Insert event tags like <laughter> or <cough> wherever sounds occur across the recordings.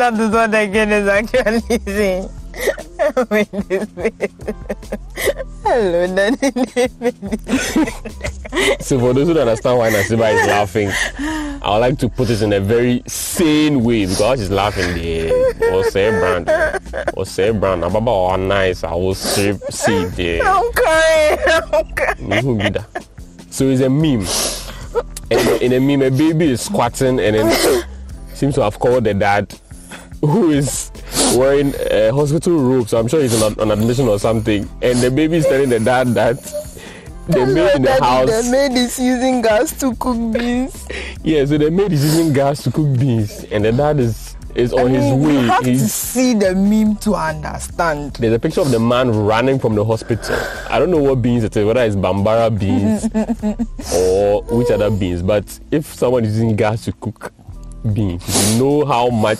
that is what the kid is actually saying. Wait, this Hello, Daddy. so for those who don't understand why Nasiba is laughing, I would like to put this in a very sane way because she's laughing there. Or say brand. Or say brand. Ababa or nice. I will see see there. I'm crying. I'm crying. Who be that? So it's a meme. And in a meme, a baby is squatting and then seems to have called the dad who is wearing a hospital robe. So I'm sure he's on, on admission or something. And the baby is telling the dad that the maid in the house. The maid is using gas to cook beans. <laughs> Yeah, so the maid is using gas to cook beans, and the dad is is on I his mean, way. You have to He's, see the meme to understand. there's a picture of the man running from the hospital. I don't know what beans it is, whether it's bambara beans <laughs> or which other beans. But if someone is using gas to cook beans, you know how much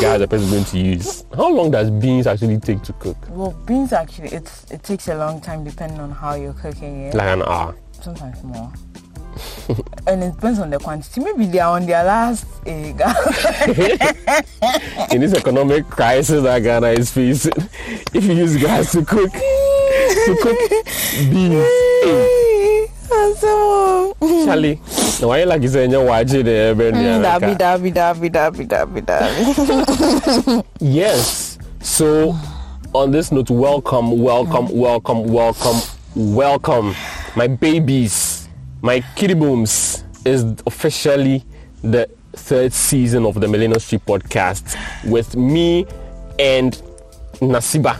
gas the person is going to use. How long does beans actually take to cook? Well, beans actually, it's it takes a long time depending on how you're cooking it. Like an hour. Sometimes more. <laughs> and it depends on the quantity. Maybe they are on their last gas. <laughs> In this economic crisis that Ghana is facing, <laughs> if you use gas to cook, to cook beans, Charlie, now why you like you saying you watch it Dabi, dabi, dabi, dabi, dabi, dabi. <laughs> Yes. So, on this note, welcome, welcome, welcome, welcome, welcome, my babies, my kitty booms. Is officially the third season of the Millennial Street podcast with me and Nasiba,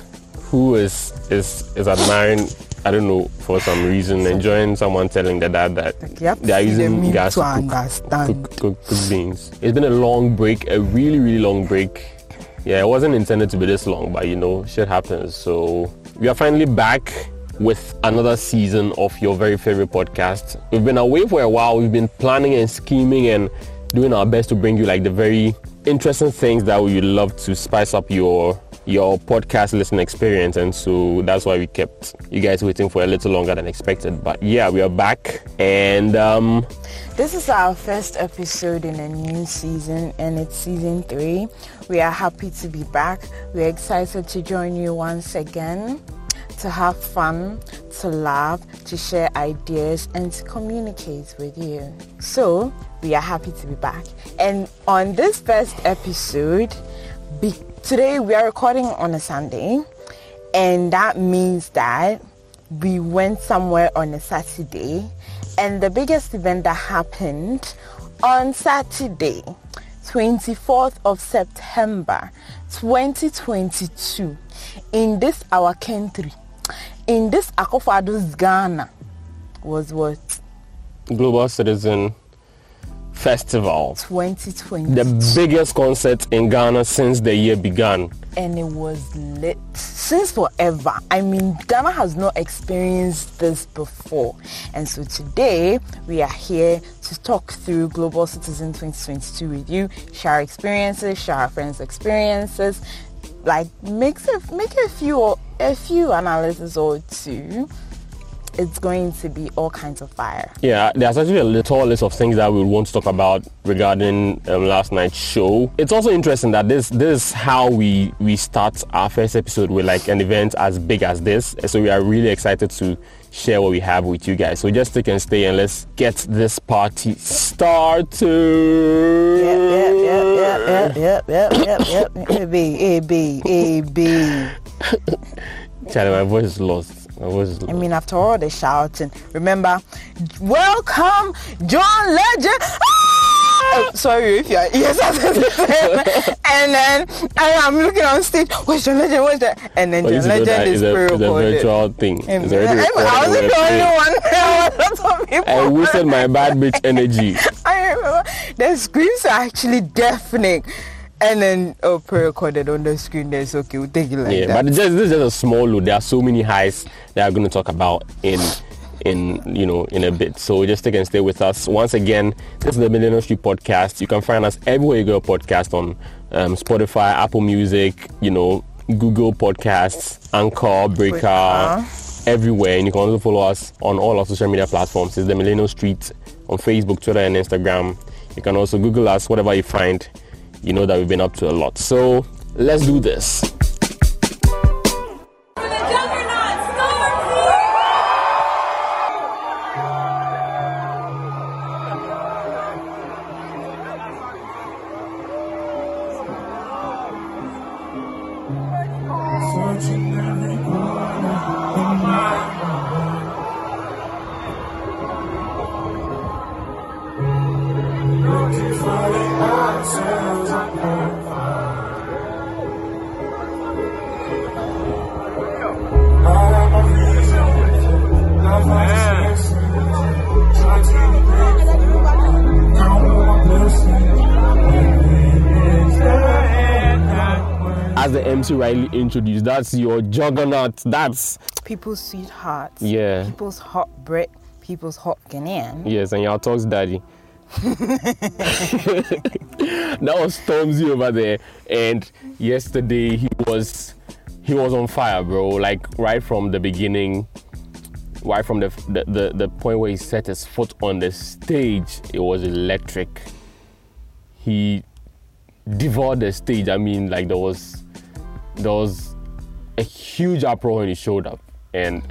who is is is admiring. I don't know for some reason enjoying someone telling the dad that they are using gas to understand. cook, cook, cook beans. It's been a long break, a really, really long break. Yeah, it wasn't intended to be this long, but you know, shit happens. So we are finally back with another season of your very favorite podcast. We've been away for a while. We've been planning and scheming and doing our best to bring you like the very interesting things that we would love to spice up your your podcast listening experience and so that's why we kept you guys waiting for a little longer than expected but yeah we are back and um This is our first episode in a new season and it's season three. We are happy to be back. We're excited to join you once again, to have fun, to laugh, to share ideas and to communicate with you. So we are happy to be back. And on this first episode, be- today we are recording on a Sunday and that means that we went somewhere on a Saturday and the biggest event that happened on Saturday 24th of September 2022 in this our country in this Akufo-Addo's Ghana was what? Global citizen festival 2020 the biggest concert in ghana since the year began and it was lit since forever. I mean, Ghana has not experienced this before. And so today we are here to talk through Global Citizen 2022 with you, share experiences, share our friends' experiences, like make a, make a few a few analysis or two. It's going to be all kinds of fire. yeah there's actually a little list of things that we want to talk about regarding um, last night's show it's also interesting that this this is how we we start our first episode with like an event as big as this so we are really excited to share what we have with you guys so just stick and stay and let's get this party started Yep, yep, yep, yep, yep, yep, yep, yep. A B, A B, A B. <laughs> Charlie, my voice is lost my voice I mean, after all the shouting, remember, welcome, John Legend. Ah! Sorry if you're yes, <laughs> and then I am looking on stage. Where's John Legend? Where's that? And then But John Legend that is is a, is pre-recorded. virtual thing. And It's already I. I wasn't the only one. <laughs> Lots of people. I wasted my bad bitch energy. <laughs> I remember the screams are actually deafening. And then, oh, pre-recorded on the screen. That's okay. We'll take it like Yeah, that. but just, this is just a small load. There are so many highs that I'm going to talk about in in you know in a bit. So just take and stay with us. Once again, this is the Millennial Street Podcast. You can find us everywhere you go podcast on um, Spotify, Apple Music, you know, Google Podcasts, Anchor, Breaker, Breaker. everywhere. And you can also follow us on all our social media platforms. It's the Millennial Street on Facebook, Twitter, and Instagram. You can also Google us, whatever you find. You know that we've been up to a lot. So let's do this. MC Riley introduced, that's your juggernaut. That's people's sweethearts. Yeah. People's hot Brit. People's hot Ghanaian. yes, and y'all talks daddy. <laughs> that was Stormzy over there, and yesterday he was he was on fire, bro. Like right from the beginning, right from the the, the, the point where he set his foot on the stage, it was electric. He devoured the stage. I mean, like there was there was a huge uproar when he showed up, and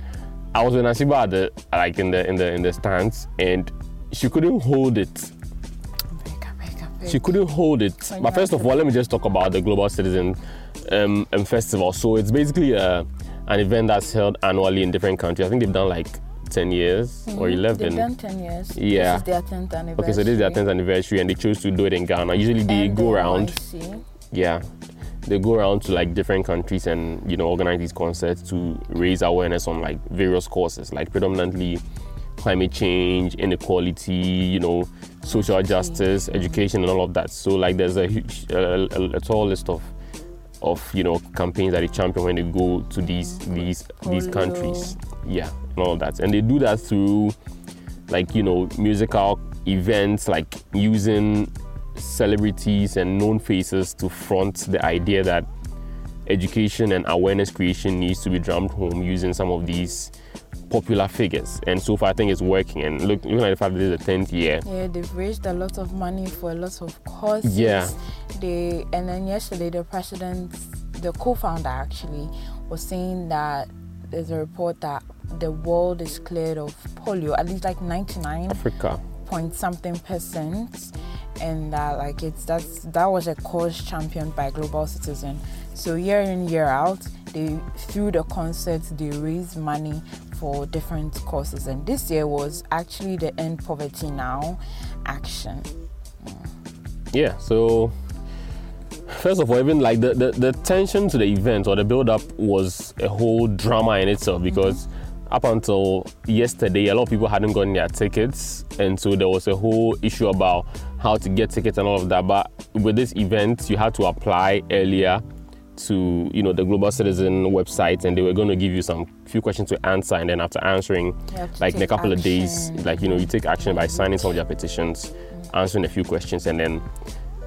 I was with Nasiba the like in the in the in the stands, and she couldn't hold it. Break up, break up, She couldn't hold it. But first of all, let me just talk about the Global Citizen um, um, Festival. So it's basically a, an event that's held annually in different countries. I think they've done like 10 years or 11. They've done 10 years. Yeah. This is their 10th anniversary. Okay, so this is their 10th anniversary, and they chose to do it in Ghana. Usually they And go around, yeah, they go around to like different countries and you know organize these concerts to raise awareness on like various causes, like predominantly climate change, inequality, you know, social justice, education, and all of that. So like there's a huge, uh, a, a tall list of of you know campaigns that they champion when they go to these these these Polo. countries. Yeah, and all of that, and they do that through like you know musical events like using celebrities and known faces to front the idea that education and awareness creation needs to be drummed home using some of these popular figures. And so far i think it's working. And look even at the fact that this is the 10th year. Yeah, they've raised a lot of money for a lot of causes. Yeah. They and then yesterday the president, the co-founder actually, was saying that there's a report that the world is cleared of polio, at least like 99 africa. point something percent, and that like it's that's that was a cause championed by Global Citizen. So year in year out, they through the concerts they raise money for different causes, and this year was actually the End Poverty Now action. yeah so first of all even like the, the, the tension to the event or the build up was a whole drama in itself mm-hmm. because up until yesterday a lot of people hadn't gotten their tickets and so there was a whole issue about how to get tickets and all of that but with this event you had to apply earlier to you know the global citizen website and they were going to give you some few questions to answer and then after answering You have to like in a couple of days like you know you take action by signing some of their petitions answering a few questions and then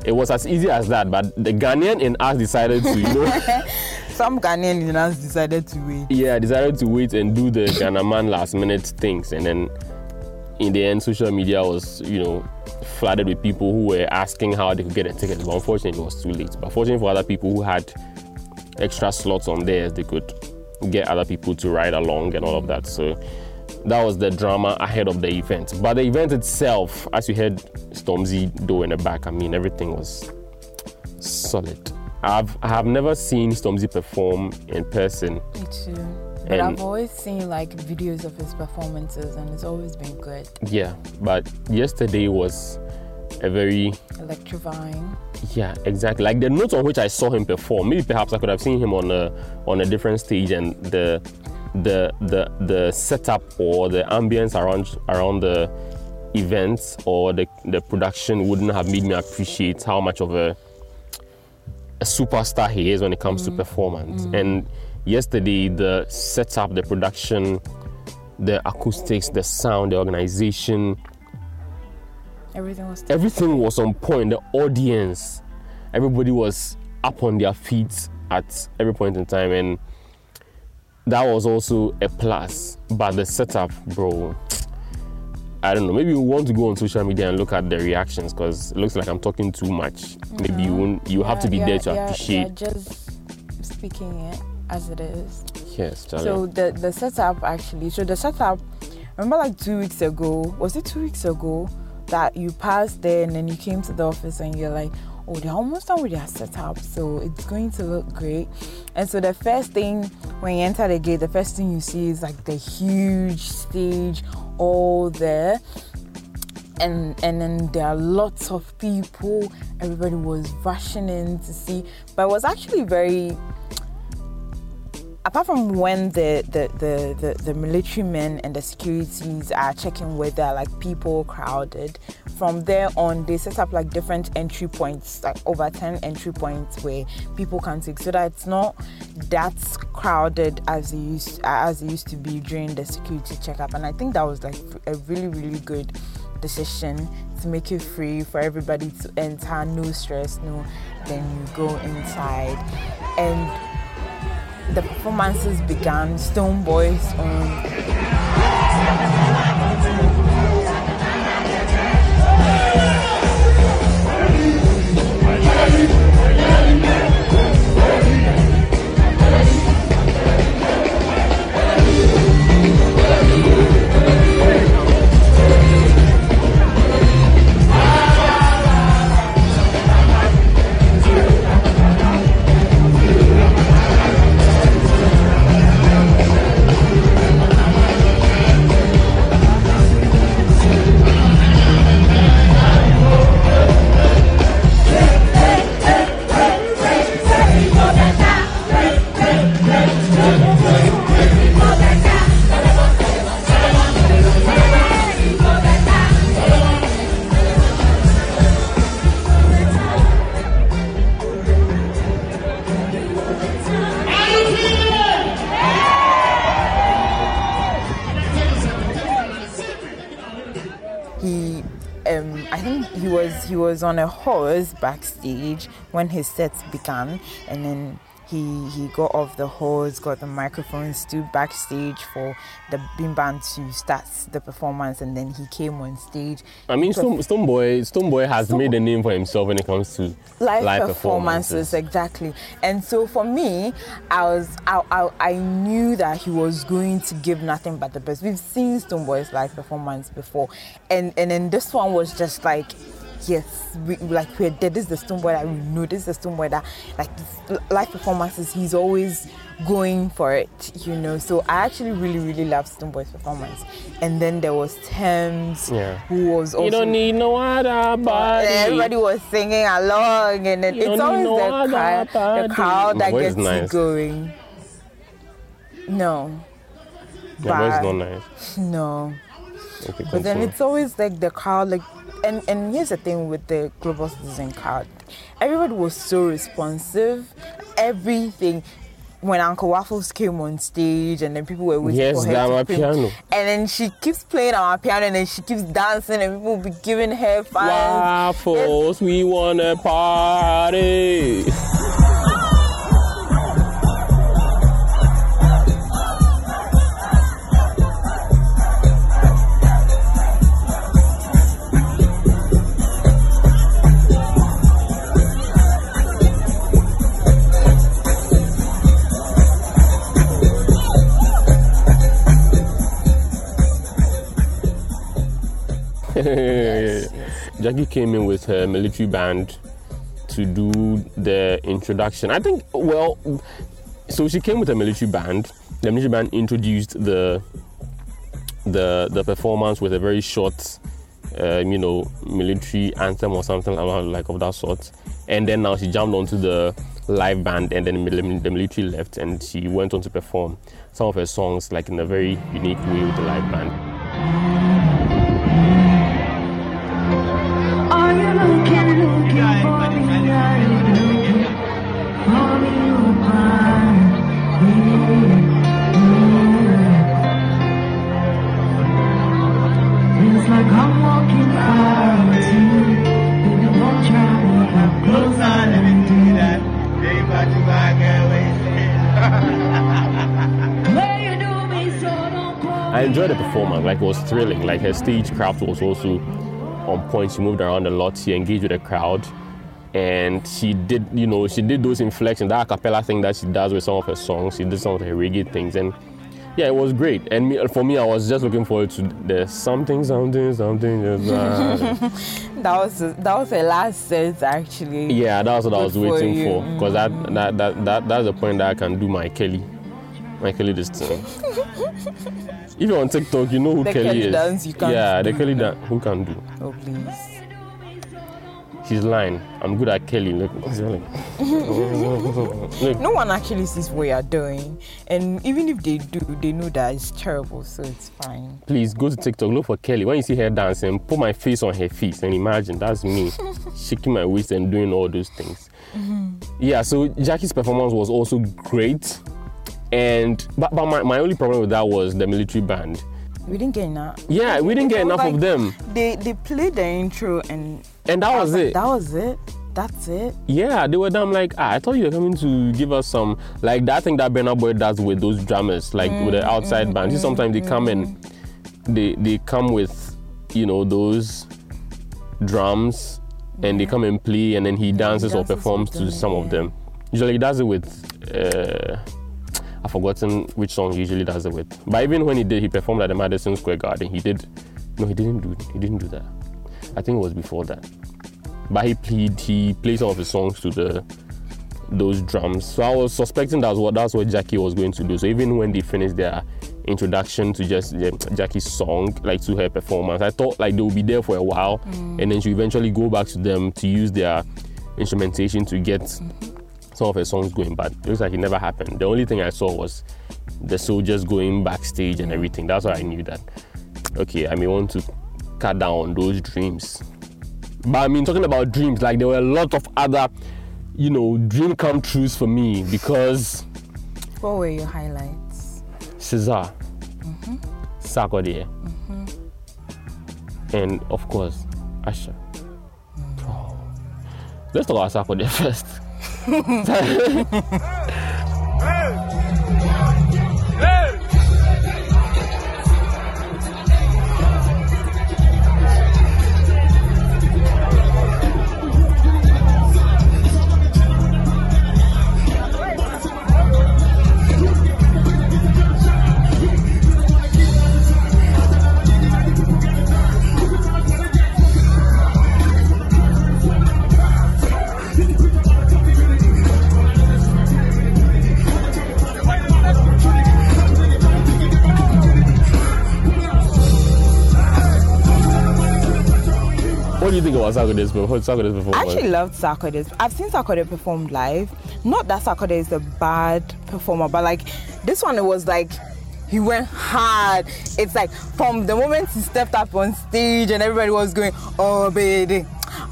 it was as easy as that but the ghanaian in us decided to you know <laughs> Some Ghanaian in us decided to wait. yeah decided to wait and do the ghana man last minute things and then in the end social media was you know flooded with people who were asking how they could get a ticket but unfortunately it was too late. But fortunately for other people who had extra slots on theirs they could get other people to ride along and all of that. So that was the drama ahead of the event. But the event itself as you heard stormzy do in the back i mean everything was solid. I've i have never seen stormzy perform in person. Me too. But And- I've always seen like videos of his performances, and it's always been good, yeah but yesterday was a very electrifying. Yeah, exactly. Like the notes on which I saw him perform, maybe perhaps I could have seen him on a on a different stage, and the the the the setup or the ambience around around the events or the the production wouldn't have made me appreciate how much of a a superstar he is when it comes to mm-hmm. performance. Mm-hmm. And yesterday, the setup, the production, the acoustics, the sound, the organization, Everything was everything was on point. The audience, everybody was up on their feet at every point in time, and that was also a plus. But the setup, bro, I don't know. Maybe you want to go on social media and look at the reactions because it looks like I'm talking too much. Maybe you mm-hmm. won't, you have to be Yeah, there to yeah, appreciate. yeah, just speaking it as it is. Yes, Charlie. So the the setup actually. So the setup. Remember, like two weeks ago. Was it two weeks ago that you passed there and then you came to the office and you're like, oh, they're almost done with their setup, so it's going to look great. And so the first thing when you enter the gate, the first thing you see is like the huge stage all there and and then there are lots of people everybody was rushing in to see but it was actually very apart from when the the, the, the, the military men and the securities are checking whether like people crowded from there on they set up like different entry points like over 10 entry points where people can take. So that it's not that crowded as it used as it used to be during the security checkup. And i think that was like a really really good decision to make it free for everybody to enter. No stress no then you go inside. And the performances began. Stonebwoy's on. Was on a horse backstage when his sets began and then he he got off the horse, got the microphone, stood backstage for the beam band to start the performance and then he came on stage. I mean, Stone, Stone Boy, Stonebwoy has made a name for himself when it comes to live, performances. exactly and so for me i was I, I i knew that he was going to give nothing but the best we've seen Stonebwoy's live performance before and and then this one was just like yes we like we're there this is the Stonebwoy that we know this is the Stonebwoy that like this live performances he's always going for it you know so i actually really really love Stonebwoy's performance and then there was Tems Yeah. who was also You don't need no other body. everybody was singing along, and then You it's always no the, crowd, the crowd that My gets nice. you going. No, Your voice is but- not nice. <laughs> no. Okay, But then continue. it's always like the crowd, like, and and here's the thing with the global citizen crowd, everybody was so responsive, everything. When Uncle Waffles came on stage and then people were waiting Yes, for her to play, piano. and then she keeps playing our piano and then she keeps dancing and people will be giving her fans. Waffles, we wanna party. <laughs> <laughs> Gyakie came in with her military band to do the introduction. I think, well, so she came with a military band. The military band introduced the the the performance with a very short, uh, you know, military anthem or something like, like of that sort. And then now she jumped onto the live band, and then the the military left, and she went on to perform some of her songs like in a very unique way with the live band. Performance. Like it was thrilling. Like her stagecraft was also on point. She moved around a lot. She engaged with the crowd, and she did, you know, she did those inflections, that a cappella thing that she does with some of her songs. She did some of her reggae things, and yeah, it was great. And me, for me, I was just looking forward to the something, something, something. Just, <laughs> That was that was the last set actually. yeah, that was what I was Good waiting for. Because that, mm-hmm. that, that, that, that's the point that I can do my Kelly. My Kelly this thing. if you're on TikTok, you know who The Kelly, Kelly is. dance you can't yeah, the do. Kelly dance. Who can do? Oh please. She's lying. I'm good at Kelly. Look, <laughs> look. No one actually sees what you're doing, and even if they do, they know that it's terrible, so it's fine. Please go to TikTok, look for Kelly. When you see her dancing, put my face on her face and imagine that's me <laughs> shaking my waist and doing all those things. Mm-hmm. Yeah, so Gyakie's performance was also great. And but, but my, my only problem with that was the military band. We didn't get enough. Yeah, we didn't get enough of them. They they played the intro and And that was like, it. That was it. That's it. Yeah, they were damn like, ah, I thought you were coming to give us some, like that thing that Burna Boy does with those drummers, like with the mm, outside mm, bands. You see, sometimes they come and they they come with, you know, those drums and they come and play and then he dances or dances performs to some of them. Usually he does it with, uh, I've forgotten which song he usually does it with. But even when he did, he performed at the Madison Square Garden. He did, no, he didn't do, he didn't do that. I think it was before that but he played he played some of his songs to the those drums. So I was suspecting that's what that's what Gyakie was going to do. So even when they finished their introduction to just yeah, Gyakie's song, like to her performance, I thought like they would be there for a while, mm. and then she eventually go back to them to use their instrumentation to get mm-hmm. Some of her songs going. But it looks like it never happened. The only thing I saw was the soldiers going backstage and everything. That's why I knew that. Okay, I may want to cut down on those dreams. But I mean, talking about dreams, like there were a lot of other, you know, dream come trues for me because What were your highlights? SZA, mm-hmm. Sarkodie, mm-hmm. and of course, Usher. Oh. Mm. Let's talk about Sarkodie <laughs> first. 在 <laughs> What do you think about Sarkodie's performance? Sarkodie's I actually loved Sarkodie. I've seen Sarkodie perform live. Not that Sarkodie is a bad performer, but like this one, it was like he went hard. It's like from the moment he stepped up on stage and everybody was going, oh baby,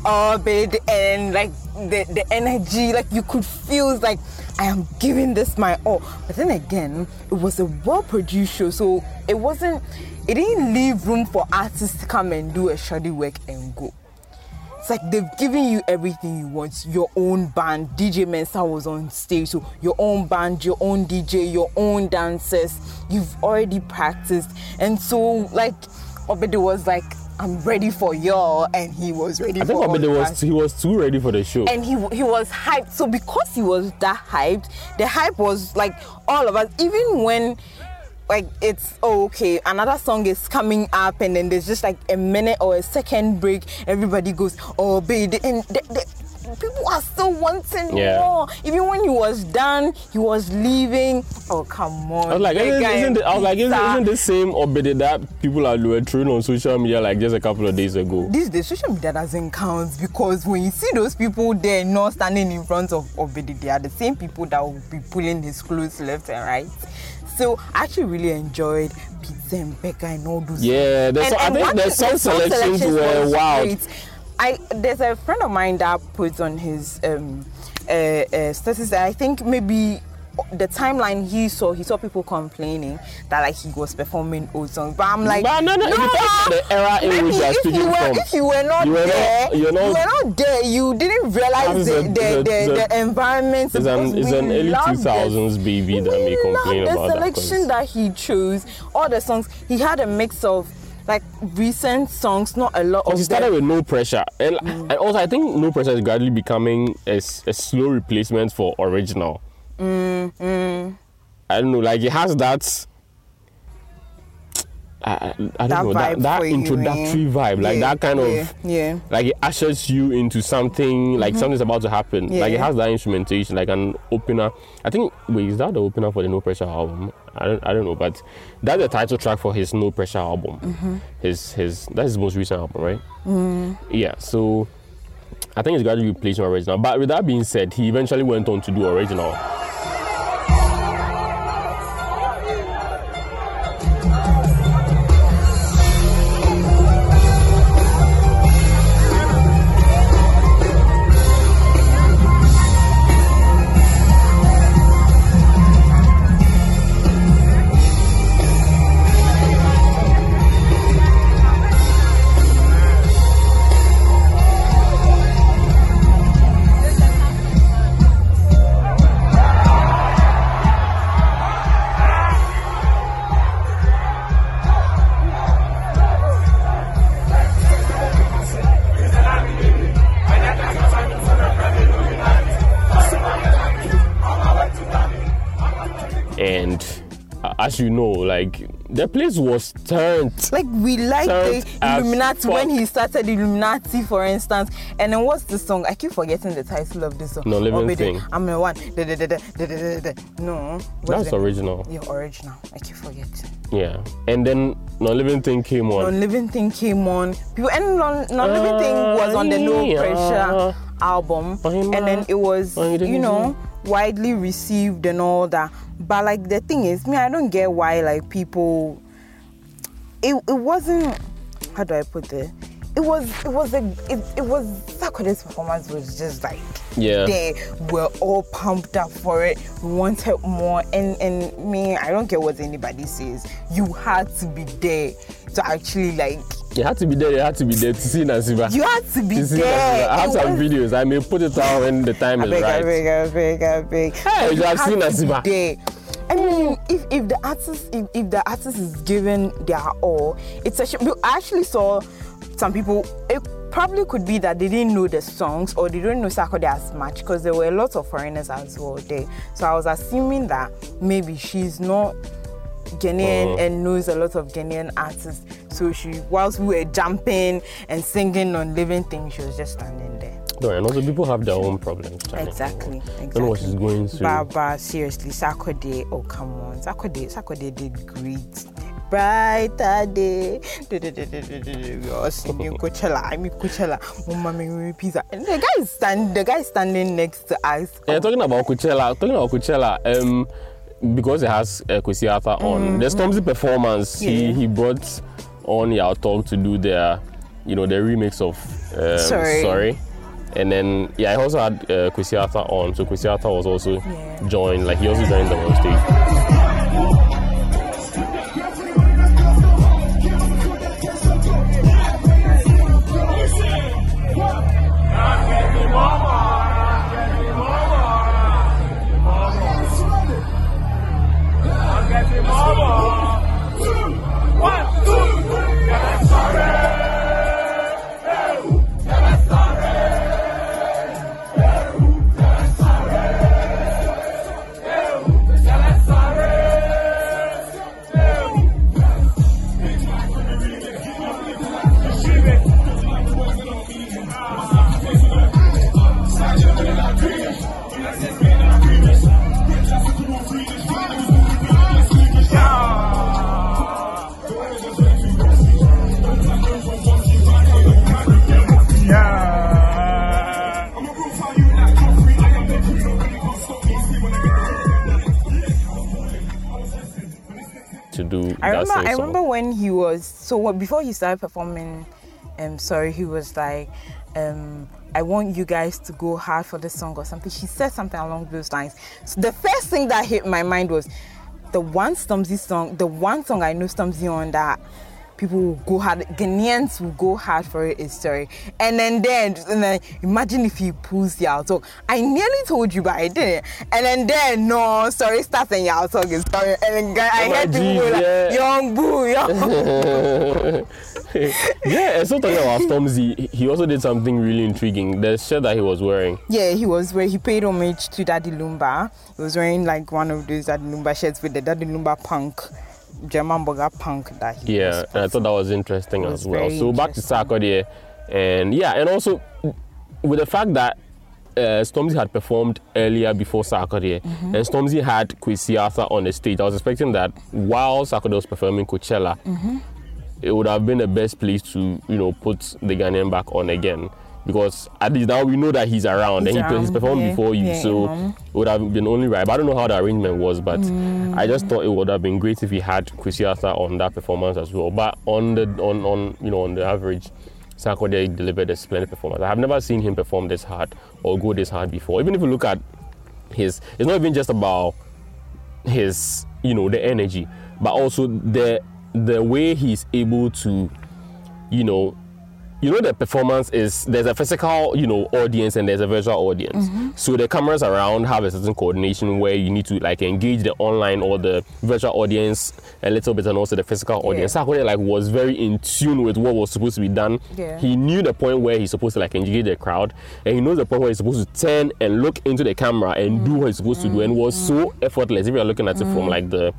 oh baby, and like the the energy, like you could feel like I am giving this my all. But then again, it was a well-produced show, so it wasn't. It didn't leave room for artists to come and do a shoddy work and go. It's like they've given you everything you want. Your own band, DJ Mensah was on stage, so your own band, your own DJ, your own dancers. You've already practiced, and so like Obede was like, "I'm ready for y'all," and he was ready I think Obede was he was too ready for the show. and he he was hyped. So because he was that hyped, the hype was like all of us. Even when like it's oh, okay, another song is coming up, and then there's just like a minute or a second break. Everybody goes, oh baby, and the, the, people are still wanting Yeah. more. Even when he was done, he was leaving. Oh come on! I was like, isn't, isn't it, I was like, isn't, isn't this same Obede that people are were throwing on social media like just a couple of days ago? These days, social media doesn't count because when you see those people there not standing in front of Obedi, they are the same people that will be pulling his clothes left and right. So I actually really enjoyed Pizza and Becca and all those. Yeah, the And- so- I think one the thing- song selections were wild. great. I there's a friend of mine that puts on his um uh, uh status. I think maybe the timeline he saw, he saw people complaining that like he was performing old songs. But I'm like, But no, no, if you the era in which you are if speaking you were, from, if you were not you were not- there, you're not- you were not there. You didn't realize the, a- the, the, it's the environment. It's an, it's an early 2000s this. baby that may We complain love about the selection that he chose. All the songs he had a mix of like recent songs, not a lot Because he started them. with no pressure, and, Mm. and also I think no pressure is gradually becoming a, a slow replacement for original. Mm, I don't know, like it has that. I, I, don't That know that, that you, introductory eh? vibe, like Yeah, that kind yeah, of yeah. like it ushers you into something like something's about to happen. Like it Mm-hmm. Has that instrumentation, like an opener. I think wait, is that the opener for the No Pressure album? I don't, I don't know, but that's the title track for his No Pressure album. Mm-hmm. His his that's his most recent album, right? Mm. Yeah. So I think it's gradually replacing original. But with that being said, he eventually went on to do original. As you know, like the place was turned. Like we like the Illuminati when he started Illuminati, for instance. And then what's the song? I keep forgetting the title of this song. No Living Obede, Thing. I'm the one. Da, da, da. No. That's original. Yeah, original. I keep forgetting. Yeah. And then Non Living Thing came on. Non Living Thing came on. People and Non Living Thing was ah, on the No yeah. Pressure album, Fine, and then it was ah, you know widely received and all that. But like the thing is, me, I don't get why like people. It it wasn't. How do I put it? It was it was a it, it was Sarkodie's performance was just like Yeah. they were all pumped up for it. Wanted more, and and me, I don't care what anybody says. You had to be there to actually like. You had to be there, you had to be there to see Nasiba. You had to be To see there. Nasiba. I have It some was- videos. I may put it out when the time I is beg, I right. beg, I beg, I beg. Hey, you have seen Nasiba. there. I mean, if, if the artist if, if the artist is giving their all, it's a. I actually saw some people. It probably could be that they didn't know the songs or they don't know Sarkodie as much because there were a lot of foreigners as well there. So I was assuming that maybe she's not Ghanaian and knows a lot of Ghanaian artists. So she, whilst we were jumping and singing on living things, she was just standing there. No, and also people have their own problems. Exactly. Exactly. Don't know what she's going through. Baba, seriously, Sarkodie. Oh come on, Sarkodie. Sarkodie did great. Brighter day. We are singing Coachella. I mean Coachella. Mama me pizza. And the guy is stand. The guy standing next to us. Yeah, talking about Coachella, talking about Coachella, um, because it has uh, Kwesi Arthur on, the Stormzy performance, he, Mm-hmm. Yeah. he brought on Yaw Tog to do their, you know, the remix of um, Sorry. Sorry. And then, yeah, I also had uh, Kwesi Arthur on, so Kwesi Arthur was also Yeah. joined, like he also joined them on stage. I remember. I remember when he was so what, before he started performing. Um, sorry, he was like, um, I want you guys to go hard for the song or something. She said something along those lines. So the first thing that hit my mind was the one Stormzy song, the one song I know Stormzy on that people will go hard, Ghanaians will go hard for it is sorry. And then then, and then imagine if he pulls Yaw Tog. I nearly told you, but I didn't. And then then, no, sorry, starts and Yaw Tog is sorry. And then I Oh heard people G's, like, yeah. young boo, young <laughs> yeah, and so talking about Stormzy, he also did something really intriguing. The shirt that he was wearing. Yeah, he was where he paid homage to Daddy Lumba. He was wearing like one of those Daddy Lumba shirts with the Daddy Lumba punk, German burger punk that he Yeah, was and I thought that was interesting It as well. So back to. Sarkodie, and yeah, and also with the fact that uh, Stormzy had performed earlier before Sarkodie, Mm-hmm. and Stormzy had Kwesi Arthur on the stage. I was expecting that while Sarkodie was performing Coachella, Mm-hmm. it would have been the best place to you know put the Ghanaian back on again. Because at least now we know that he's around He's and he, he's performed yeah, before you, yeah, so it would have been only right. But I don't know how the arrangement was, but mm. I just thought it would have been great if he had Kwesi Arthur on that performance as well. But on the on on you know on the average, Sarkodie delivered a splendid performance. I have never seen him perform this hard or go this hard before. Even if you look at his, it's not even just about his you know the energy, but also the the way he's able to you know you know the performance is there's a physical you know audience and there's a virtual audience. Mm-hmm. So the cameras around have a certain coordination where you need to like engage the online or the virtual audience a little bit and also the physical audience. Sarkodie like was very in tune with what was supposed to be done. Yeah. he knew the point where he's supposed to like engage the crowd and he knows the point where he's supposed to turn and look into the camera and mm-hmm. do what he's supposed to do and was mm-hmm. so effortless if you're looking at it from like the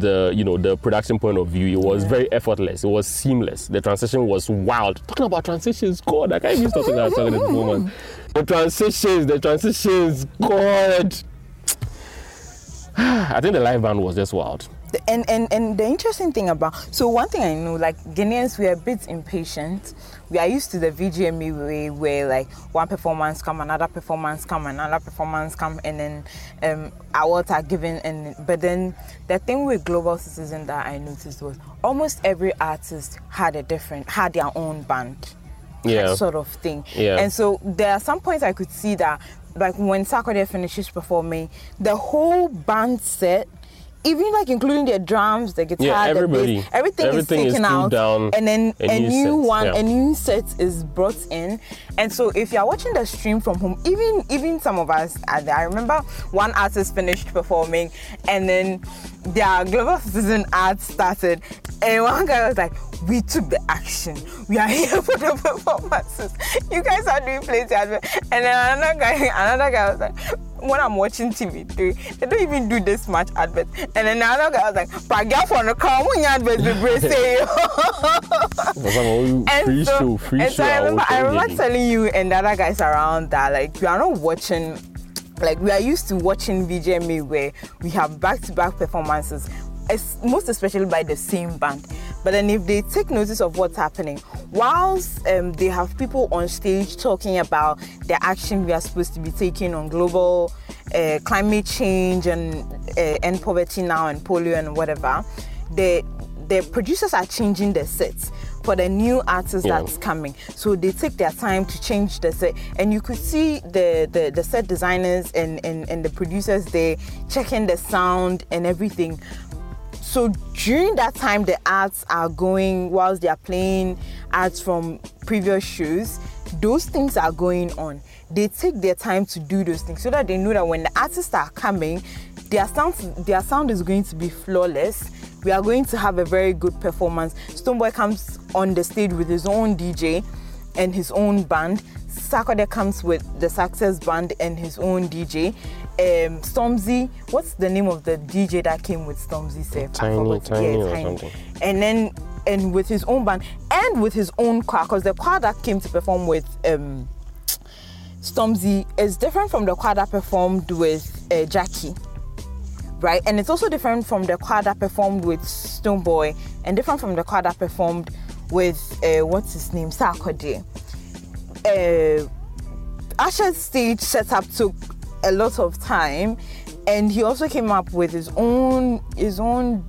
the you know the production point of view it was very effortless. It was seamless. The transition was wild. Talking about transitions god i can't even stop talking about talking at the moment the transitions the transitions god. <sighs> I think the live band was just wild. And and and the interesting thing about so one thing I know, like Ghanaians, we are a bit impatient. We are used to the VGMA way where like one performance come, another performance come, another performance come, and then um, awards are given. And but then the thing with Global Citizen that I noticed was almost every artist had a different had their own band yeah sort of thing. Yeah. And so there are some points I could see that, like when Sarkodie finishes performing, the whole band set, even like including the drums, the guitar, Yeah, the everybody. bass, everything, Everything is is taken stripped out, down, and then a a, new new set, one, yeah. a new set is brought in. And so if you are watching the stream from home, even even some of us, are there. I remember one artist finished performing, and then their global citizen ad started, and one guy was like, "We took the action. We are <laughs> here for the performances. You guys are doing plenty. And then another guy, <laughs> another guy was like, "When I'm watching TV3, they don't even do this much advert." And then another guy was like, "But girl for the car, when you advert, we say." free And so- show free and show so I remember, I remember telling you and the other guys around that like we are not watching like we are used to watching VGMA where we have back-to-back performances, most especially by the same band. But then if they take notice of what's happening, whilst um, they have people on stage talking about the action we are supposed to be taking on global uh, climate change and uh, end poverty now and polio and whatever, the the producers are changing the sets for the new artist Yeah. that's coming. So they take their time to change the set. And you could see the, the, the set designers and, and, and the producers there checking the sound and everything. So during that time, the arts are going whilst they are playing arts from previous shows. Those things are going on. They take their time to do those things so that they know that when the artists are coming, their sound their sound is going to be flawless. We are going to have a very good performance. Stonebwoy comes on the stage with his own DJ and his own band. Sarkodie comes with the Success Band and his own DJ. Um, Stormzy, what's the name of the DJ that came with Stormzy? Safe? I Tiny- forgot. Tiny something. And then, and with his own band and with his own choir, because the choir that came to perform with um, Stormzy is different from the choir that performed with uh, Gyakie right? And it's also different from the choir that performed with Stonebwoy, and different from the choir that performed with uh, what's his name, Sarkodie. Uh, Usher's stage setup took a lot of time, and he also came up with his own his own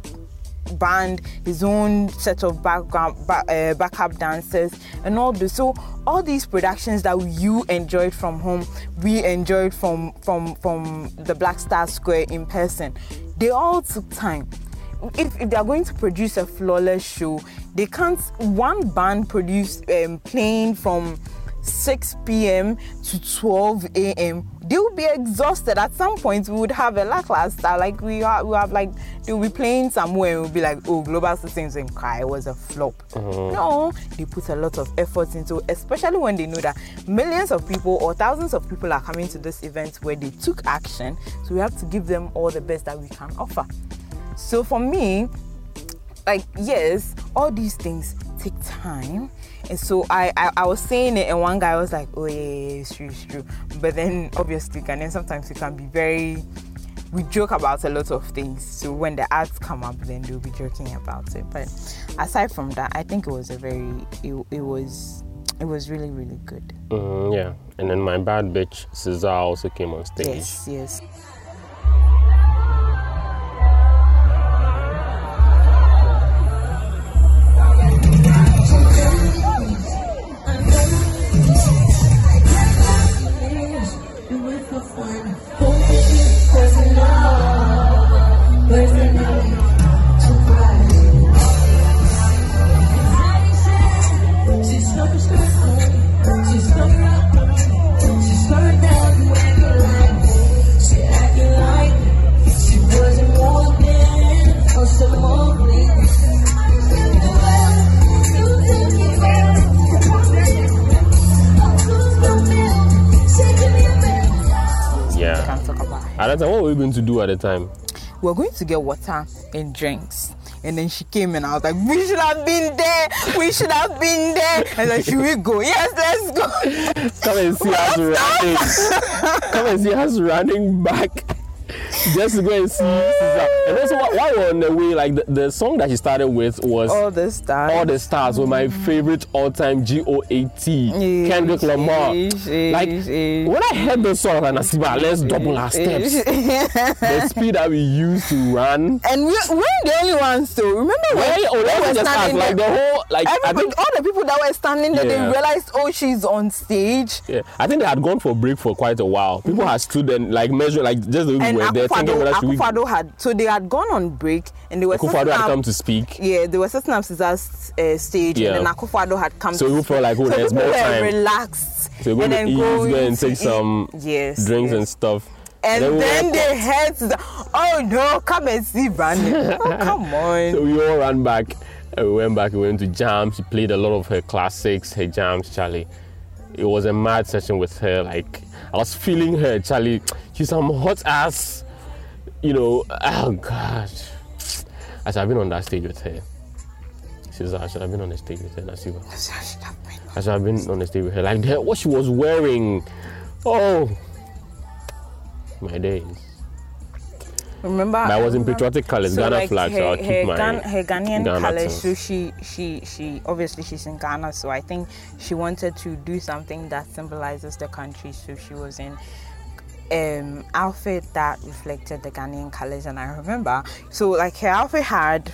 band, his own set of background back, uh, backup dancers, and all this. So all these productions that you enjoyed from home, we enjoyed from from from the Black Star Square in person. They all took time. If, if they are going to produce a flawless show, they can't. One band produce um, playing from 6 p.m. to 12 a.m. They will be exhausted. At some point, we would have a lackluster. Like we have, we have like they will be playing somewhere and we'll be like, oh, Global Systems and cry was a flop. Mm-hmm. No, they put a lot of effort into, especially when they know that millions of people or thousands of people are coming to this event where they took action. So we have to give them all the best that we can offer. So for me, like yes, all these things take time. And so I, I, I was saying it, and one guy was like, "Oh yeah, yeah, it's true, it's true." But then obviously, and then sometimes we can be very, we joke about a lot of things. So when the ads come up, then they'll be joking about it. But aside from that, I think it was a very, it, it was, it was really really good. Mhm, yeah. And then my bad bitch SZA also came on stage. Yes, yes. At that time, what were we going to do at the time? We're going to get water and drinks. And then she came and I was like, we should have been there. We should have been there. And then should we go? Yes, let's go. Come and see us running. Come and see us running back. Just to go and see SZA. And also, while we're on the way, like the, the song that she started with was All the stars. All the Stars were my mm. favorite all-time G-O-A-T Kendrick Lamar. Like when I heard the song, I said, let's double our steps. the speed that we used to run. And we, we're the only ones to remember when, oh, when we were like the whole, like Everybody, think, all the people that were standing there, Yeah. they realized, oh, she's on stage. yeah, I think they had gone for a break for quite a while. People mm-hmm. had stood and like measured, like just the And were there, thinking Akufo-Addo, whether should we. Akufo-Addo had, so they had gone on break and they were Akufo-Addo had up- come to speak. Yeah, they were setting up SZA's uh, stage, Yeah. and then Akufo-Addo had come. So to people felt like, oh, so there's more were time. relaxed. So we're and going to then eat, go go and take eat- some yes, drinks yes. and stuff. And we then were- they heard, the, oh no, come and see Brandon. <laughs> oh, come on. So we all ran back. And we went back. We went to jam. She played a lot of her classics, her jams, Charlie. It was a mad session with her. Like I was feeling her, Charlie. She's some hot ass. You know. Oh gosh. I should have been on that stage with her. She's I should have been on the stage with her. i Nasiba. I should have been on the stage with her. Like what she was wearing. Oh. My days. Remember? I was in patriotic colors, So Ghana like flag, her, so I'll her, keep my her Ghanaian Ghana colors. So she, she, she. Obviously, she's in Ghana, so I think she wanted to do something that symbolizes the country. So she was in um outfit that reflected the Ghanaian colors, and I remember. So like her outfit had.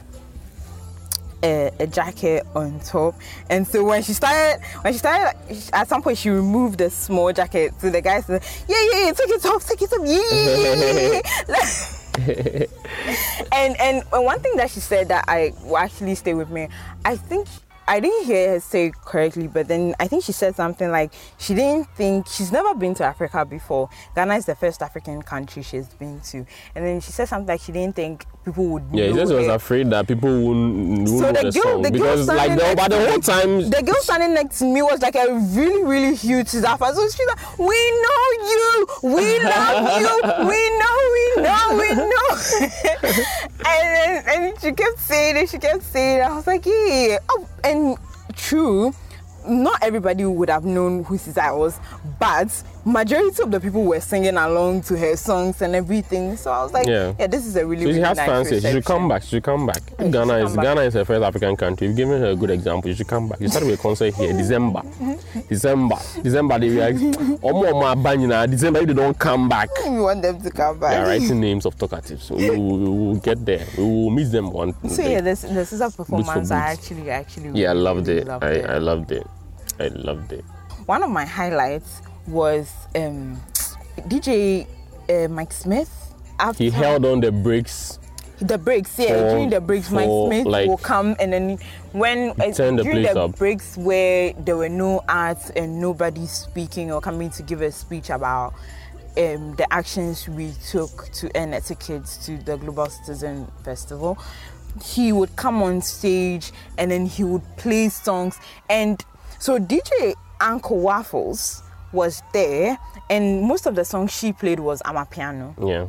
A, a jacket on top, and so when she started, when she started, at some point she removed the small jacket. So the guy said, "Yeah, yeah, yeah, take it off, take it off, yeah." yeah, yeah, yeah." <laughs> <laughs> <laughs> and and one thing that she said that I actually stay with me, I think I didn't hear her say correctly, but then I think she said something like she didn't think she's never been to Africa before. Ghana is the first African country she's been to, and then she said something like she didn't think people would. Yeah, he know just was afraid that people wouldn't, wouldn't So know the the, girl, song the girl because like standing the, next but the whole time the girl standing next to me was like a really, really huge Zafa. So she's like, "We know you, we love you, we know, we know, we know." <laughs> and then, and she kept saying it, she kept saying it. I was like, "Yeah." Oh, and true. Not everybody would have known who SZA was, but majority of the people were singing along to her songs and everything. So I was like, Yeah. "Yeah, this is a really, so she really has nice fans. She should come back. She should come back. Yeah, Ghana is back. Ghana is her first African country. You've given her a good example. You should come back. You started with a concert here, <laughs> December. December. December they were like, Abanyina. December they don't come back. <laughs> We want them to come back. They are writing <laughs> names of talkatives. We will, we will get there. We will meet them one So day. yeah, this this is a performance I boots. actually actually Yeah, I really, loved really it. loved I, it. I loved it. I loved it. One of my highlights was um, DJ uh, Mic Smith. After He held on the brakes. the breaks, yeah. for- during the breaks, Mic Smith like- will come and then when uh, the during the breaks where there were no arts and nobody speaking or coming to give a speech about um, the actions we took to earn a ticket to the Global Citizen Festival, he would come on stage and then he would play songs. And so DJ Uncle Waffles was there, and most of the songs she played was Amapiano. Yeah.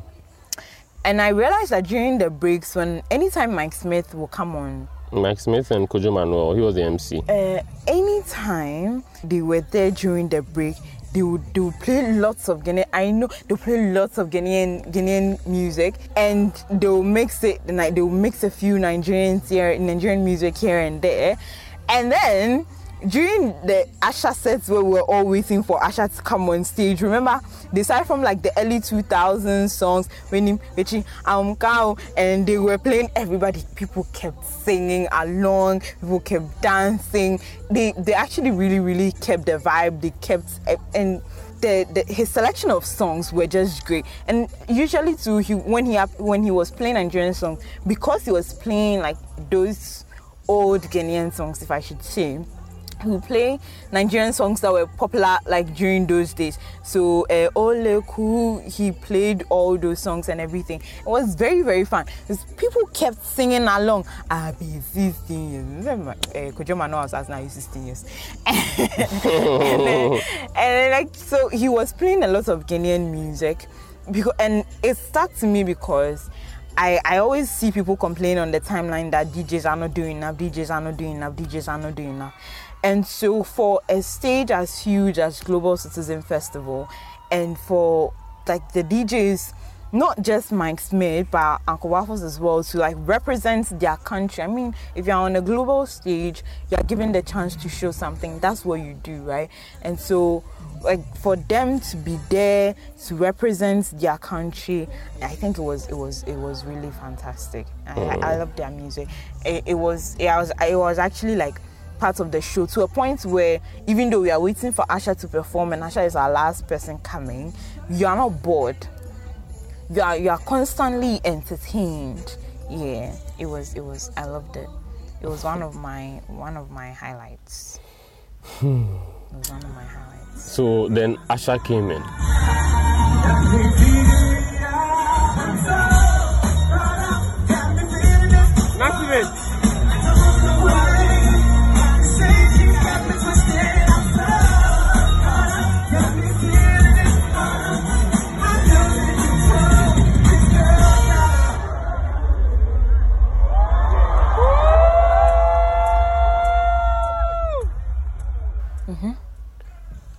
And I realized that during the breaks, when anytime Mic Smith will come on, Mic Smith and Kojo Manuel, he was the MC. uh, anytime they were there during the break, they would they would play lots of Ghanaian. I know they play lots of Ghanaian Ghanaian music, and they'll mix it. Like they'll mix a few Nigerians here, Nigerian music here and there, and then during the Usher sets where we were all waiting for Usher to come on stage, remember they started from like the early 2000s songs when him Richie um and they were playing everybody people kept singing along people kept dancing. They they actually really really kept the vibe they kept eh, and the, the his selection of songs were just great. And usually too he when he when he was playing Nigerian songs because he was playing like those old Ghanaian songs if I should say would play Nigerian songs that were popular like during those days. So uh, Ole Ku, he played all those songs and everything. It was very very fun. people kept singing along. I be 16 years. Remember, uh, Kojo Mano was <laughs> as now 16 years. and, then, <laughs> and then, like so he was playing a lot of Ghanaian music because and it stuck to me because I, I always see people complain on the timeline that DJs are not doing enough, DJs are not doing enough, DJs are not doing enough. And so for a stage as huge as Global Citizen Festival and for like the DJs not just Mic Smith, but Uncle Waffles as well, to like represent their country. I mean, if you're on a global stage, you're given the chance to show something. That's what you do, right? And so, like for them to be there to represent their country, I think it was it was it was really fantastic. I, I, I love their music. It, it was it was it was actually like part of the show to a point where even though we are waiting for Usher to perform and Usher is our last person coming, you are not bored. You are you are constantly entertained. Yeah it was it was i loved it. It was one of my one of my highlights. It was one of my highlights. So then Usher came in.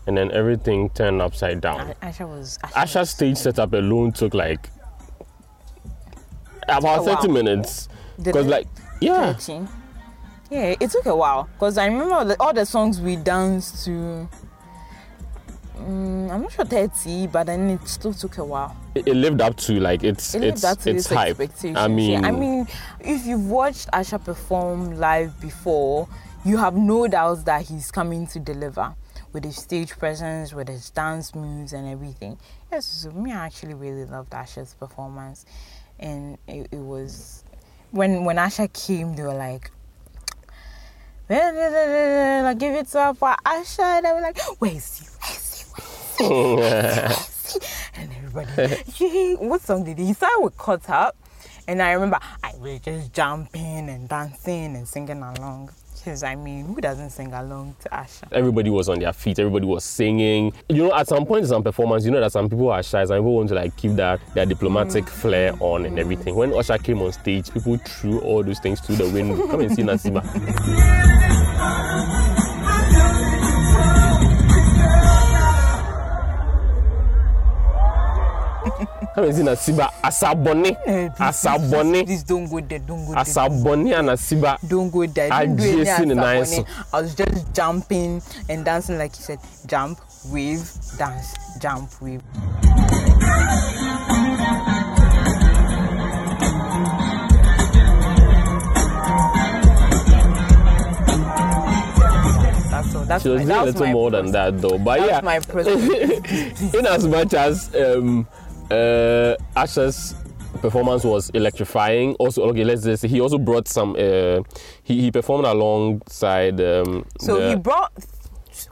And then everything turned upside down. Usher was Usher, Usher's stage setup alone took like about. 30 minutes. Because like yeah. 13. yeah it took a while because i remember the, all the songs we danced to mm, i'm not sure 30 but then it still took a while It, it lived up to like it's It lived it's up to it's its hype. I mean, yeah. I mean, if you've watched Usher perform live before, you have no doubts that he's coming to deliver with his stage presence, with his dance moves and everything. Yes, so me, I actually really loved Usher's performance, and it, it was when when Usher came, they were like. Like give it to her for Usher, and they were like, "Where is he? Where is he? Where is he?" and everybody, yeah, what song did he? He started with Cut Up, and I remember I was just jumping and dancing and singing along. Because I mean, who doesn't sing along to Usher? everybody was on their feet, everybody was singing. You know, at some point in some performance, you know that some people are shy, some people want to like keep that their diplomatic mm. flair on and everything. When Usher came on stage, people threw all those things to the wind. Come and see Nasiba. <laughs> See Nasiba. Asaboni. Eh, Asaboni. Please don't go there. Don't go there. Asaboni and Nasiba. Don't go there. Don't do any Ajay Sin and Asaboni. Aiso. I was just jumping and dancing like you said. Jump, wave, dance, jump, wave. That's. That's that's She was my, doing a little more than that though. But That yeah, <laughs> in as much as um, uh, Usher's performance was electrifying, also okay, let's just say he also brought some. Uh, he he performed alongside. Um, So the, he brought,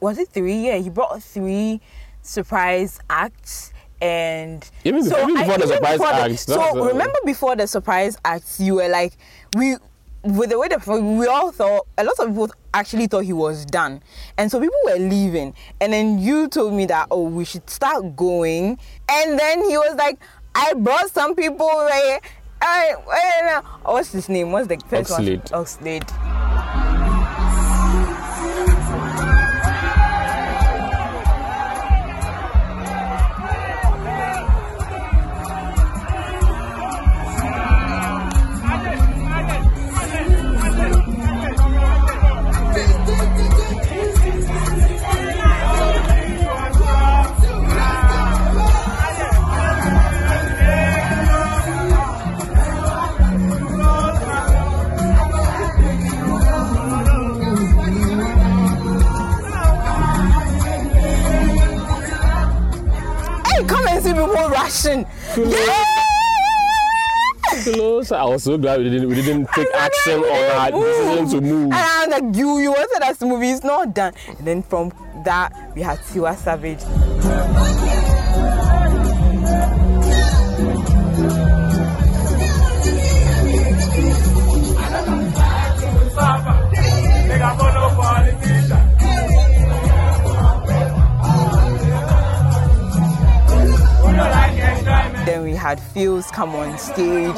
was it three? Yeah, he brought three surprise acts. And Even so even before the even surprise before the- so uh, remember before the surprise acts, you were like, we, with the way that we all thought, a lot of people actually thought he was done, and so people were leaving. And then you told me that oh, we should start going, and then he was like, I brought some people. Right, I, I, what's his name? What's the first Oxlade. one? Oxlade. Yeah! Close. I was so glad we didn't we didn't take action on our decision to move. And I was like, you, you wanted us to move. It's not done. And then from that, we had Tiwa Savage. Had Pheelz come on stage.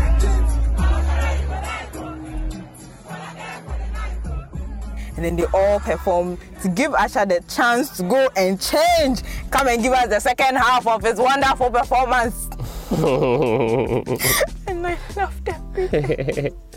and then they all perform to give Usher the chance to go and change. Come and give us the second half of his wonderful performance. <laughs> <laughs> and I loved everything. <laughs>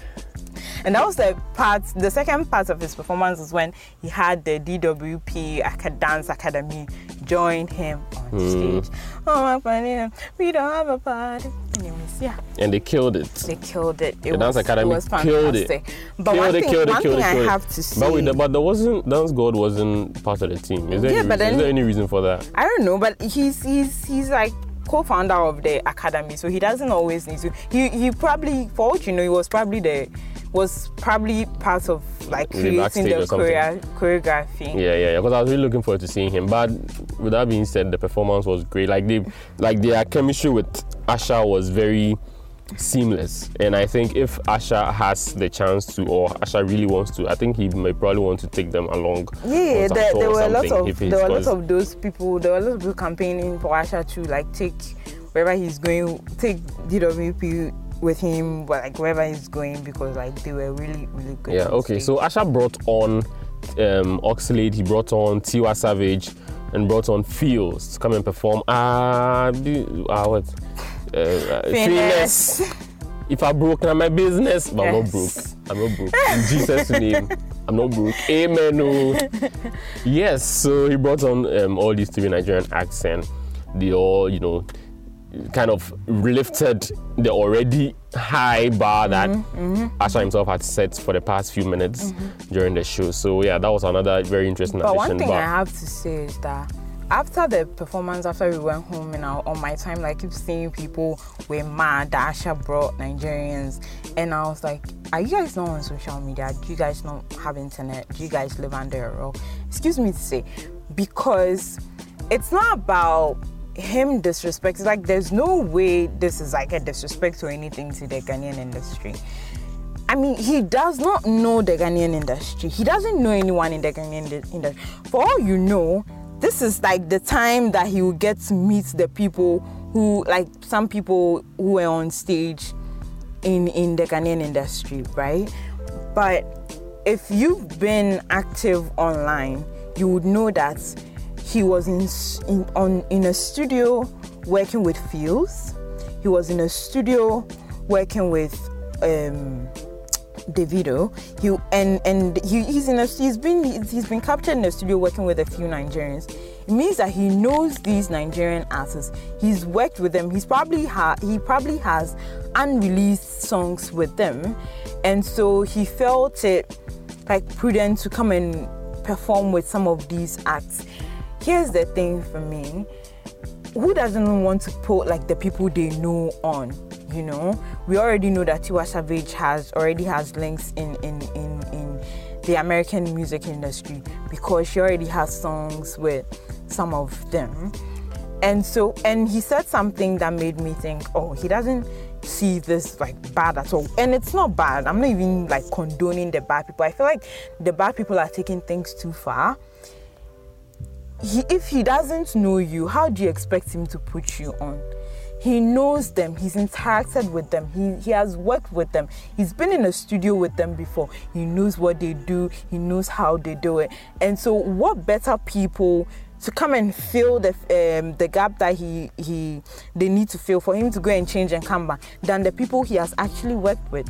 and that was the part, the second part of his performance was when he had the DWP Dance Academy join him on hmm. stage. Oh, my funny, we don't have a party. Anyways, yeah, and they killed it. they killed it. It The Dance was, Academy it was killed it. But killed one it, thing, killed it, one killed thing it, I have to say. But, wait, but there wasn't Dance God wasn't part of the team. Is there, Yeah, any, but reason, is then- there any reason for that? I don't know, but he's he's he's like co-founder of the academy, so he doesn't always need to. He he probably, for what you know, he was probably the was probably part of like creating the choreo- choreography. Yeah, yeah, yeah. Because I was really looking forward to seeing him. But with that being said, the performance was great. Like they, like their chemistry with Usher was very seamless. And I think if Usher has the chance to, or Usher really wants to, I think he may probably want to take them along. Yeah, there, there were a lot of there were a lot of those people. There were a lot of people campaigning for Usher to like take wherever he's going, take DWP with him, but like wherever he's going because like they were really really good. Yeah, okay. stage. So Usher brought on um, Oxlade, he brought on Tiwa Savage, and brought on Pheelz to come and perform. Ah, ah what? Uh, uh, Finesse. Finesse. If I broke, now my business. But I'm not broke. I'm not broke. In Jesus' name, I'm not broke. Amen. Oh. yes. So he brought on um, all these three Nigerian acts, and they all, you know, kind of lifted the already high bar that mm-hmm, mm-hmm. Usher himself had set for the past few minutes mm-hmm. during the show. So yeah, that was another very interesting But one addition. thing I have to say is that after the performance, after we went home, and I, on my time, like, I keep seeing people were mad that Usher brought Nigerians, and I was like, "Are you guys not on social media? Do you guys not have internet? Do you guys live under a rock?" Excuse me to say, because it's not about him disrespect like there's no way this is like a disrespect or anything to the Ghanaian industry. I mean, he does not know the Ghanaian industry. He doesn't know anyone in the Ghanaian industry. For all you know, this is like the time that he will get to meet the people who, like some people who were on stage in in the Ghanaian industry, right? But if you've been active online, you would know that he was in in on in a studio working with Pheelz. He was in a studio working with um, Davido. He and and he, he's in a he's been he's, been captured in a studio working with a few Nigerians. It means that he knows these Nigerian artists. He's worked with them. He's probably ha- he probably has unreleased songs with them, and so he felt it like prudent to come and perform with some of these acts. Here's the thing for me. Who doesn't want to put like the people they know on you know? We already know that Tiwa Savage has already has links in in in in the American music industry because she already has songs with some of them. And so and he said something that made me think oh he doesn't see this like bad at all. And it's not bad. I'm not even like condoning the bad people. I feel like the bad people are taking things too far he, if he doesn't know you, how do you expect him to put you on? He knows them, he's interacted with them, he, he has worked with them, he's been in a studio with them before, he knows what they do, he knows how they do it. And so, what better people to come and fill the um, the gap that he he they need to fill for him to go and change and come back than the people he has actually worked with.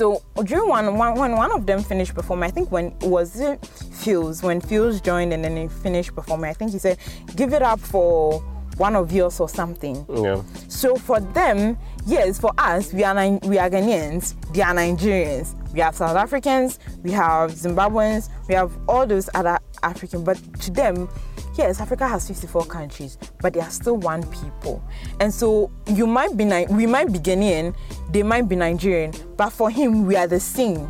So during one, one when one of them finished performing, I think when was it Pheelz when Pheelz joined and then he finished performing, I think he said, "Give it up for one of yours or something." Yeah. So for them, yes, for us, we are we are Ghanaians, they are Nigerians. We have South Africans, we have Zimbabweans, we have all those other African. But to them, yes, Africa has 54 countries, but they are still one people. And so you might be we might be Ghanaian, they might be Nigerian, but for him, we are the same.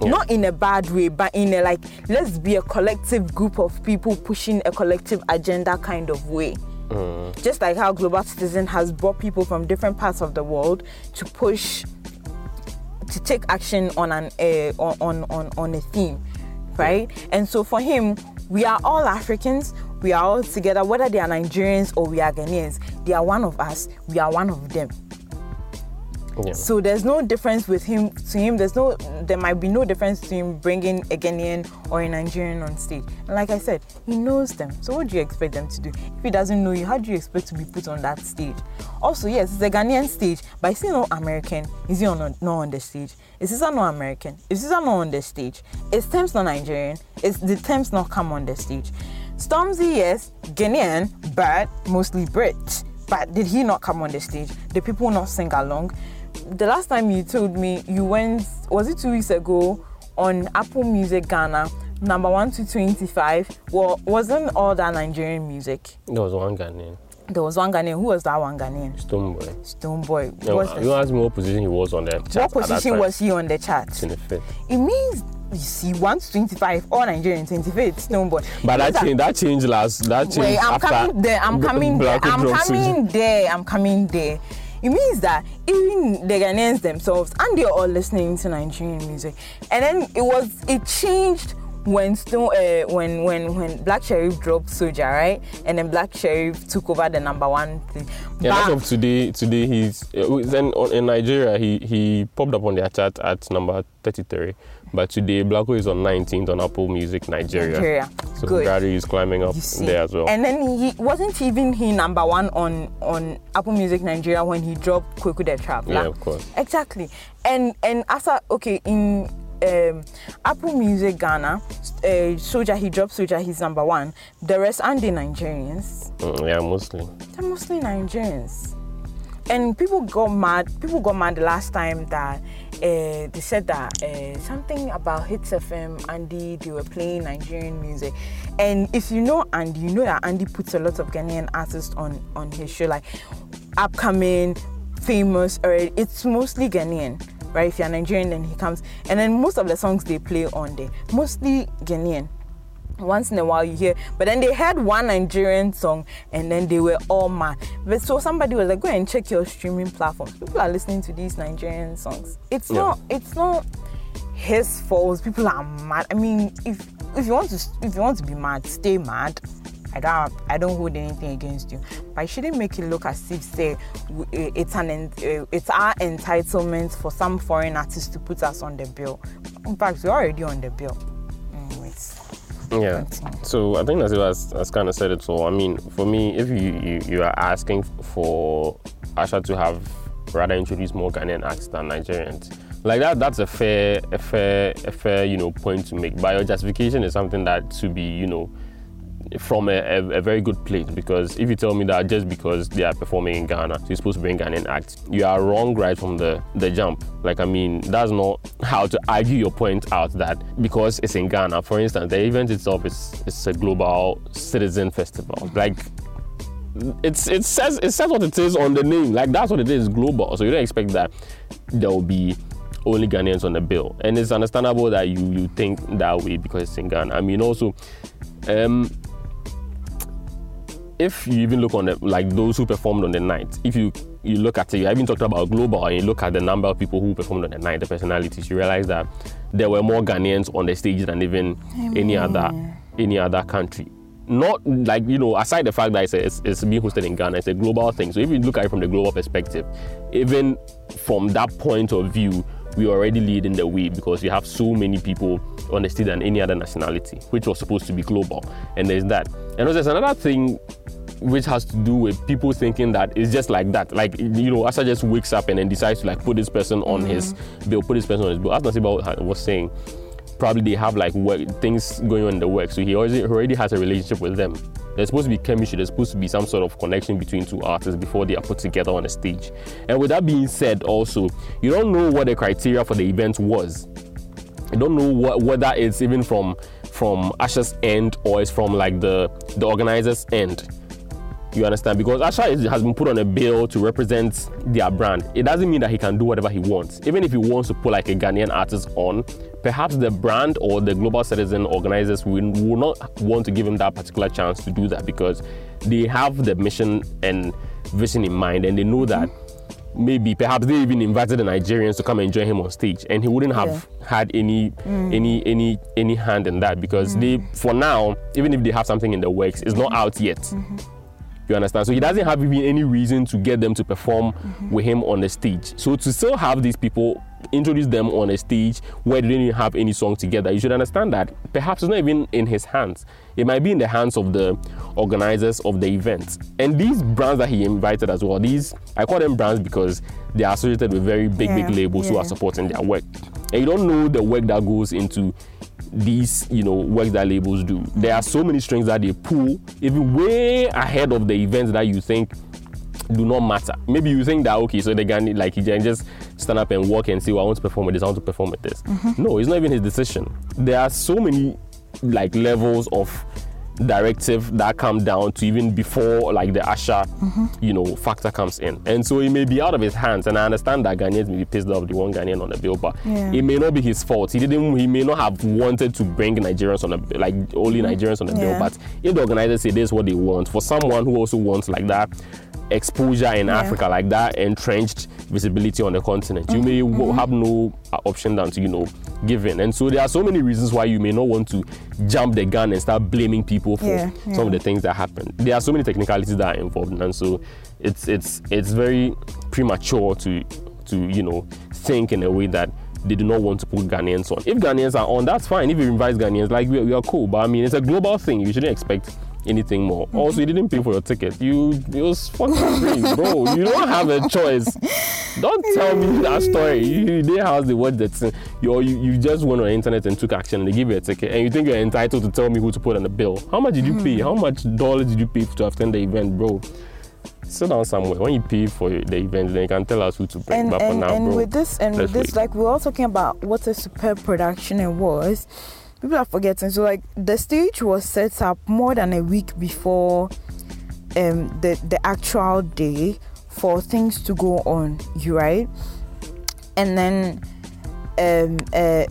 Not in a bad way, but in a like, let's be a collective group of people pushing a collective agenda kind of way. Just like how Global Citizen has brought people from different parts of the world to push to take action on an uh, on on on a theme, right? And so for him, we are all Africans. We are all together, whether they are Nigerians or we are Ghanaians. They are one of us. We are one of them. So there's no difference with him to him. There's no there might be no difference to him bringing a Ghanaian or a Nigerian on stage. And like I said, he knows them. So what do you expect them to do? If he doesn't know you, how do you expect to be put on that stage? Also, yes, it's a Ghanaian stage, but is he not American? Is he on not on the stage? Is SZA not American? Is SZA not on the stage? Is Tems not Nigerian? Is the Tems not come on the stage? Stormzy, yes, Ghanaian, but mostly Brit. But did he not come on the stage? The people not sing along? The last time you told me you went, was it two weeks ago, on Apple Music Ghana, number one to 25? Well, wasn't all that Nigerian music? There was one Ghanaian, There was one Ghanaian. Who was that one Ghanaian? Stonebwoy. Stone Boy. Uh, the- you asked me what position he was on the chart. what position was he on the chart? 25th. It means you see, 1 to 25, all Nigerian, 25, Stonebwoy. But that changed. That changed last. That changed Wait, I'm after. coming there. I'm coming there. I'm coming there. I'm coming there. It means that even the Ghanaians themselves and they're all listening to Nigerian music. And then it was it changed when Stone uh, when when when Black Sherif dropped Soja, right? And then Black Sherif took over the number one thing. Yeah, But- as of today, today he's uh, then on, in Nigeria he he popped up on their chart at number 33, but today Blacko is on 19th on Apple Music Nigeria. Nigeria. So Good. he's climbing up there as well. And then he wasn't even he number one on on Apple Music Nigeria when he dropped Kwaku the Traveler. Yeah, of course. Exactly. And and after okay in um, Apple Music Ghana, uh, Soja he dropped Soja he's number one. The rest aren't they Nigerians? Mm, yeah, mostly. They're mostly Nigerians. And people got mad. People got mad the last time that uh, they said that uh, something about Hitz FM, Andy, they were playing Nigerian music. And if you know Andy, you know that Andy puts a lot of Ghanaian artists on on his show, like upcoming, famous. Or it's mostly Ghanaian, right? If you're Nigerian, then he comes, and then most of the songs they play on there, mostly Ghanaian. Once in a while you hear but then they heard one nigerian song and then they were all mad. But so somebody was like go and check your streaming platforms people are listening to these nigerian songs. It's Yeah. not it's not his fault. People are mad. I mean if if you want to if you want to be mad stay mad. I don't, I don't hold anything against you, but I shouldn't make it look as if say it's an it's our entitlement for some foreign artists to put us on the bill. In fact, we're already on the bill. Yeah. So I think that's has, has kind of said it all. I mean, for me, if you, you, you are asking for Usher to have rather introduce more Ghanaian acts than Nigerians, like that, that's a fair, a fair, a fair, you know, point to make. But your justification is something that to be, you know, from a, a, a very good place because if you tell me that just because they are performing in Ghana, so you're supposed to bring Ghanaian act, you are wrong right from the, the jump. Like, I mean, that's not how to argue your point out that because it's in Ghana, for instance, the event itself is, is a global citizen festival. Like, it's it says it says what it is on the name. Like that's what it is, global. So you don't expect that there will be only Ghanaians on the bill. And it's understandable that you you think that way because it's in Ghana. I mean also um if you even look on the like those who performed on the night, if you you look at it, I even talked about global and you look at the number of people who performed on the night, the personalities, you realize that there were more Ghanaians on the stage than even any other any other country. Not like you know, aside the fact that it's, it's, it's being hosted in Ghana, it's a global thing. So if you look at it from the global perspective, even from that point of view, we already lead in the way because you have so many people on the stage than any other nationality, which was supposed to be global. And there's that. And also there's another thing which has to do with people thinking that it's just like that. Like, you know, Usher just wakes up and then decides to like put this person on his mm-hmm. bill, put this person on his bill. As Nasiba was saying, probably they have like work, things going on in the work. So he already, already has a relationship with them. There's supposed to be chemistry, there's supposed to be some sort of connection between two artists before they are put together on a stage. And with that being said, also, you don't know what the criteria for the event was. I don't know what, whether it's even from from Usher's end or it's from like the the organizer's end. You understand? Because Usher is, has been put on a bill to represent their brand. It doesn't mean that he can do whatever he wants. Even if he wants to put like a Ghanaian artist on, perhaps the brand or the global citizen organizers will, will not want to give him that particular chance to do that because they have the mission and vision in mind and they know that maybe perhaps they even invited the Nigerians to come and join him on stage and he wouldn't have had any mm. any any any hand in that because they mm. for now even if they have something in the works it's not out yet mm-hmm. You understand? So he doesn't have even any reason to get them to perform with him on the stage. So to still have these people introduce them on a stage where they didn't have any song together, you should understand that perhaps it's not even in his hands. It might be in the hands of the organizers of the event. And these brands that he invited as well, these I call them brands because they are associated with very big, Yeah, big labels who are supporting their work. And you don't know the work that goes into these you know works that labels do. There are so many strings that they pull even way ahead of the events that you think do not matter. Maybe you think that okay so the guy like he can just stand up and walk and say well i want to perform with this i want to perform with this. Mm-hmm. No it's not even his decision. There are so many like levels of directive that come down to even before like the Usher, you know, factor comes in. And so it may be out of his hands. And I understand that Ghanaians may be pissed off the one Ghanaian on the bill, but Yeah. it may not be his fault. He didn't he may not have wanted to bring Nigerians on the like only Nigerians on the bill. But if the organizers say this is what they want, for someone who also wants like that exposure in Yeah. Africa, like that entrenched visibility on the continent, you may Mm-hmm. have no uh, option than to, you know, give in. And so there are so many reasons why you may not want to jump the gun and start blaming people for Yeah, some of the things that happen. There are so many technicalities that are involved, and so it's it's it's very premature to to you know think in a way that they do not want to put Ghanaians on. If Ghanaians are on, that's fine. If you invite Ghanaians, like we, we are cool. But I mean, it's a global thing. You shouldn't expect anything more. Mm-hmm. Also, you didn't pay for your ticket. You it was fucking free, bro. You don't have a choice. Don't tell me that story. You, they have the word that you, you you just went on the internet and took action and they give you a ticket and you think you're entitled to tell me who to put on the bill. How much did you pay? How much dollars did you pay to attend the event, bro? Sit down somewhere. When you pay for the event, then you can tell us who to bring. and but for now, and bro, with this and with this wait. like we're all talking about what a superb production it was people are forgetting so like the stage was set up more than a week before um the the actual day for things to go on you right and then um uh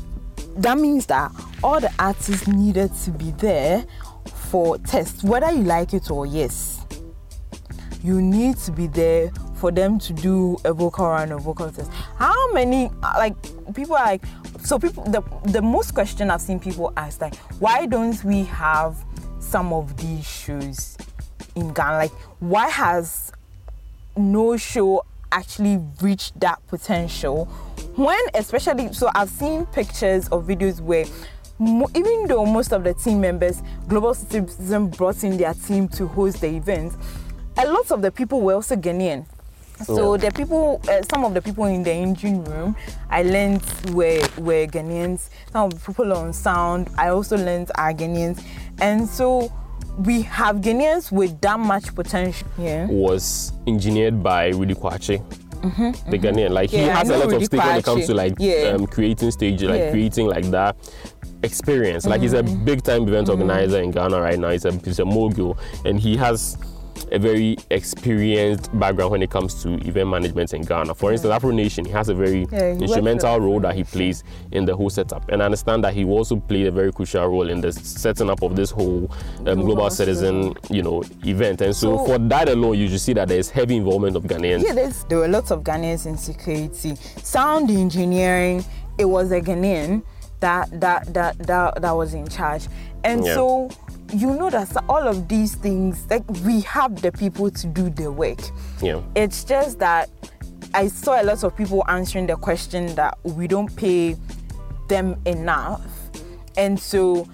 that means that all the artists needed to be there for tests, whether you like it or yes. You need to be there for them to do a vocal run or vocal test. How many like people are like so people the the most question I've seen people ask like why don't we have some of these shows in Ghana? Like why has no show actually reached that potential when especially so i've seen pictures or videos where even though most of the team members global citizen brought in their team to host the event a lot of the people were also ghanaian so the people uh, some of the people in the engine room i learned were were ghanaians some of the people on sound i also learned are ghanaians and so we have ghanaians with that much potential yeah was engineered by Rudy Kwakye. The Ghanaian, like he Mm-hmm, Yeah, I has a lot of stake when it comes to like Yeah. um, creating stage, like Yeah. creating like that experience. Like he's a Mm-hmm. big time event organizer in Ghana right now. He's a he's a mogul, and he has a very experienced background when it comes to event management in Ghana. For instance, Afro Nation, he has a very Yeah, instrumental role that he plays in the whole setup. And I understand that he also played a very crucial role in the setting up of this whole um, global citizen, you know, event. And so, So- for that alone, you should see that there's heavy involvement of Ghanaians. Yeah, there's, there were lots of Ghanaians in security. Sound engineering, it was a Ghanaian that that that that, that was in charge. And Yeah. so you know that all of these things, like we have the people to do the work. Yeah. It's just that I saw a lot of people answering the question that we don't pay them enough. And so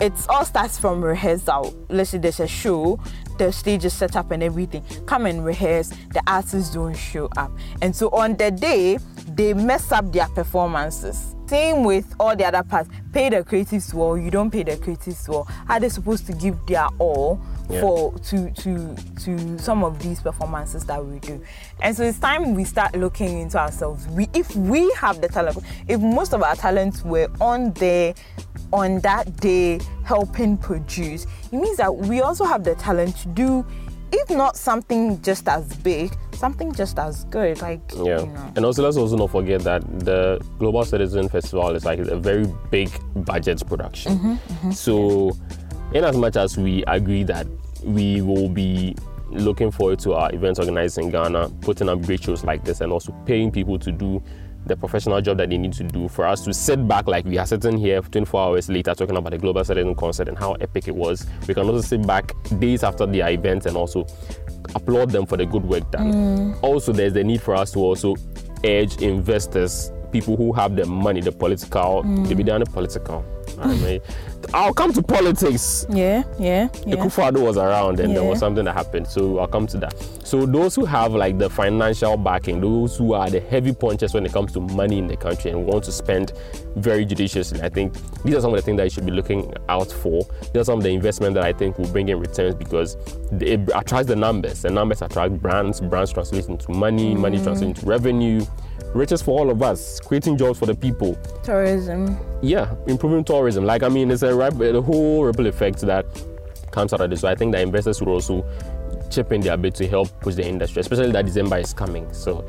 it all starts from rehearsal. Let's say there's a show, the stage is set up and everything. Come and rehearse, the artists don't show up. And so on the day, they mess up their performances. Same with all the other parts. Pay the creatives well, you don't pay the creatives well. Are they supposed to give their all Yeah. for to to to some of these performances that we do? And so it's time we start looking into ourselves. We if we have the talent, if most of our talents were on there on that day helping produce, it means that we also have the talent to do if not something just as big, something just as good. Like Yeah, you know. and also let's also not forget that the Global Citizen Festival is like a very big budget production. Mm-hmm, So, in as much as we agree that we will be looking forward to our events organized in Ghana, putting up great shows like this, and also paying people to do the professional job that they need to do for us to sit back like we are sitting here 24 hours later talking about the global citizen concert and how epic it was. We can also sit back days after their event and also applaud them for the good work done. Mm. Also there's the need for us to also urge investors people who have the money the political be down the political I mean, <laughs> I'll come to politics Yeah, yeah, yeah. Akufo-Addo was around and there was something that happened. So I'll come to that. So those who have like the financial backing, those who are the heavy punchers when it comes to money in the country and want to spend very judiciously, I think these are some of the things that you should be looking out for. These are some of the investment that I think will bring in returns because it attracts the numbers. The numbers attract brands. Brands translate into money. Money mm. translates into revenue. Riches for all of us. Creating jobs for the people Tourism. yeah, improving tourism. Like I mean, it's a rip- the whole ripple effect that comes out of this. So I think that investors will also chip in their bit to help push the industry, especially that December is coming. So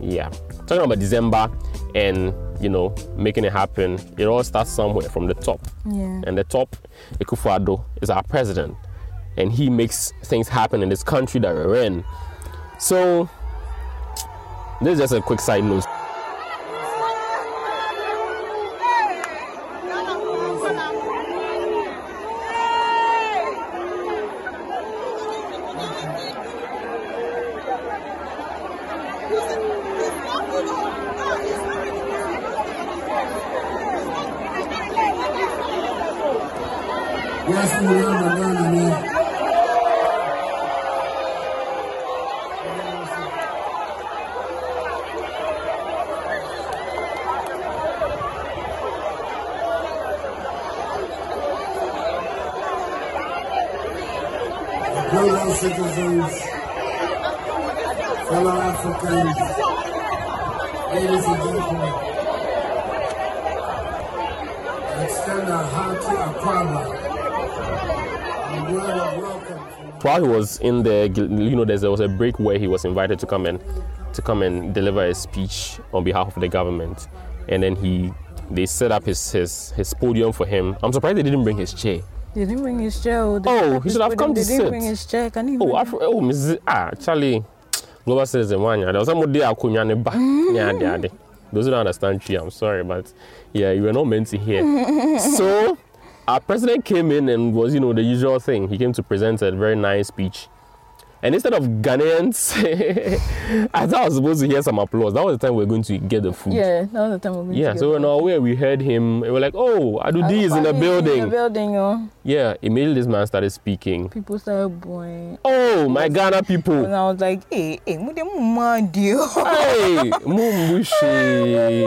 yeah, talking about December and you know making it happen, it all starts somewhere from the top. Yeah. And the top, Akufo-Addo, is our president, and he makes things happen in this country that we're in. So this is just a quick side note. Yes, we are Madonna, man. Global citizens, fellow Africans, ladies and gentlemen, I extend a hearty Akwaaba. A word of welcome from while he was in the you know there was a break where he was invited to come and to come and deliver a speech on behalf of the government and then he they set up his, his his podium for him. I'm surprised they didn't bring his chair. They didn't bring his chair. oh, Oh, he should have come to They didn't bring his chair. Can you Oh? Afro, oh, Mrs. Ah, Charlie, global citizen one. There was somebody akunya ne ba. Yeah, yeah, yeah. Those who don't understand Twi, I'm sorry, but yeah, you were not meant to hear. <laughs> so, our president came in and was, you know, the usual thing. He came to present a very nice speech. And instead of Ghanaians, <laughs> I thought I was supposed to hear some applause. That was the time we were going to get the food. Yeah, that was the time we were going Yeah, to Yeah, so in our way, we heard him. We were like, oh, Adudi is in the In the building. building, oh. Yeah, immediately this man started speaking. People started booing. Oh, my Ghana people. And I was like, hey, hey, mo de you. Hey, <laughs> Mumbushi.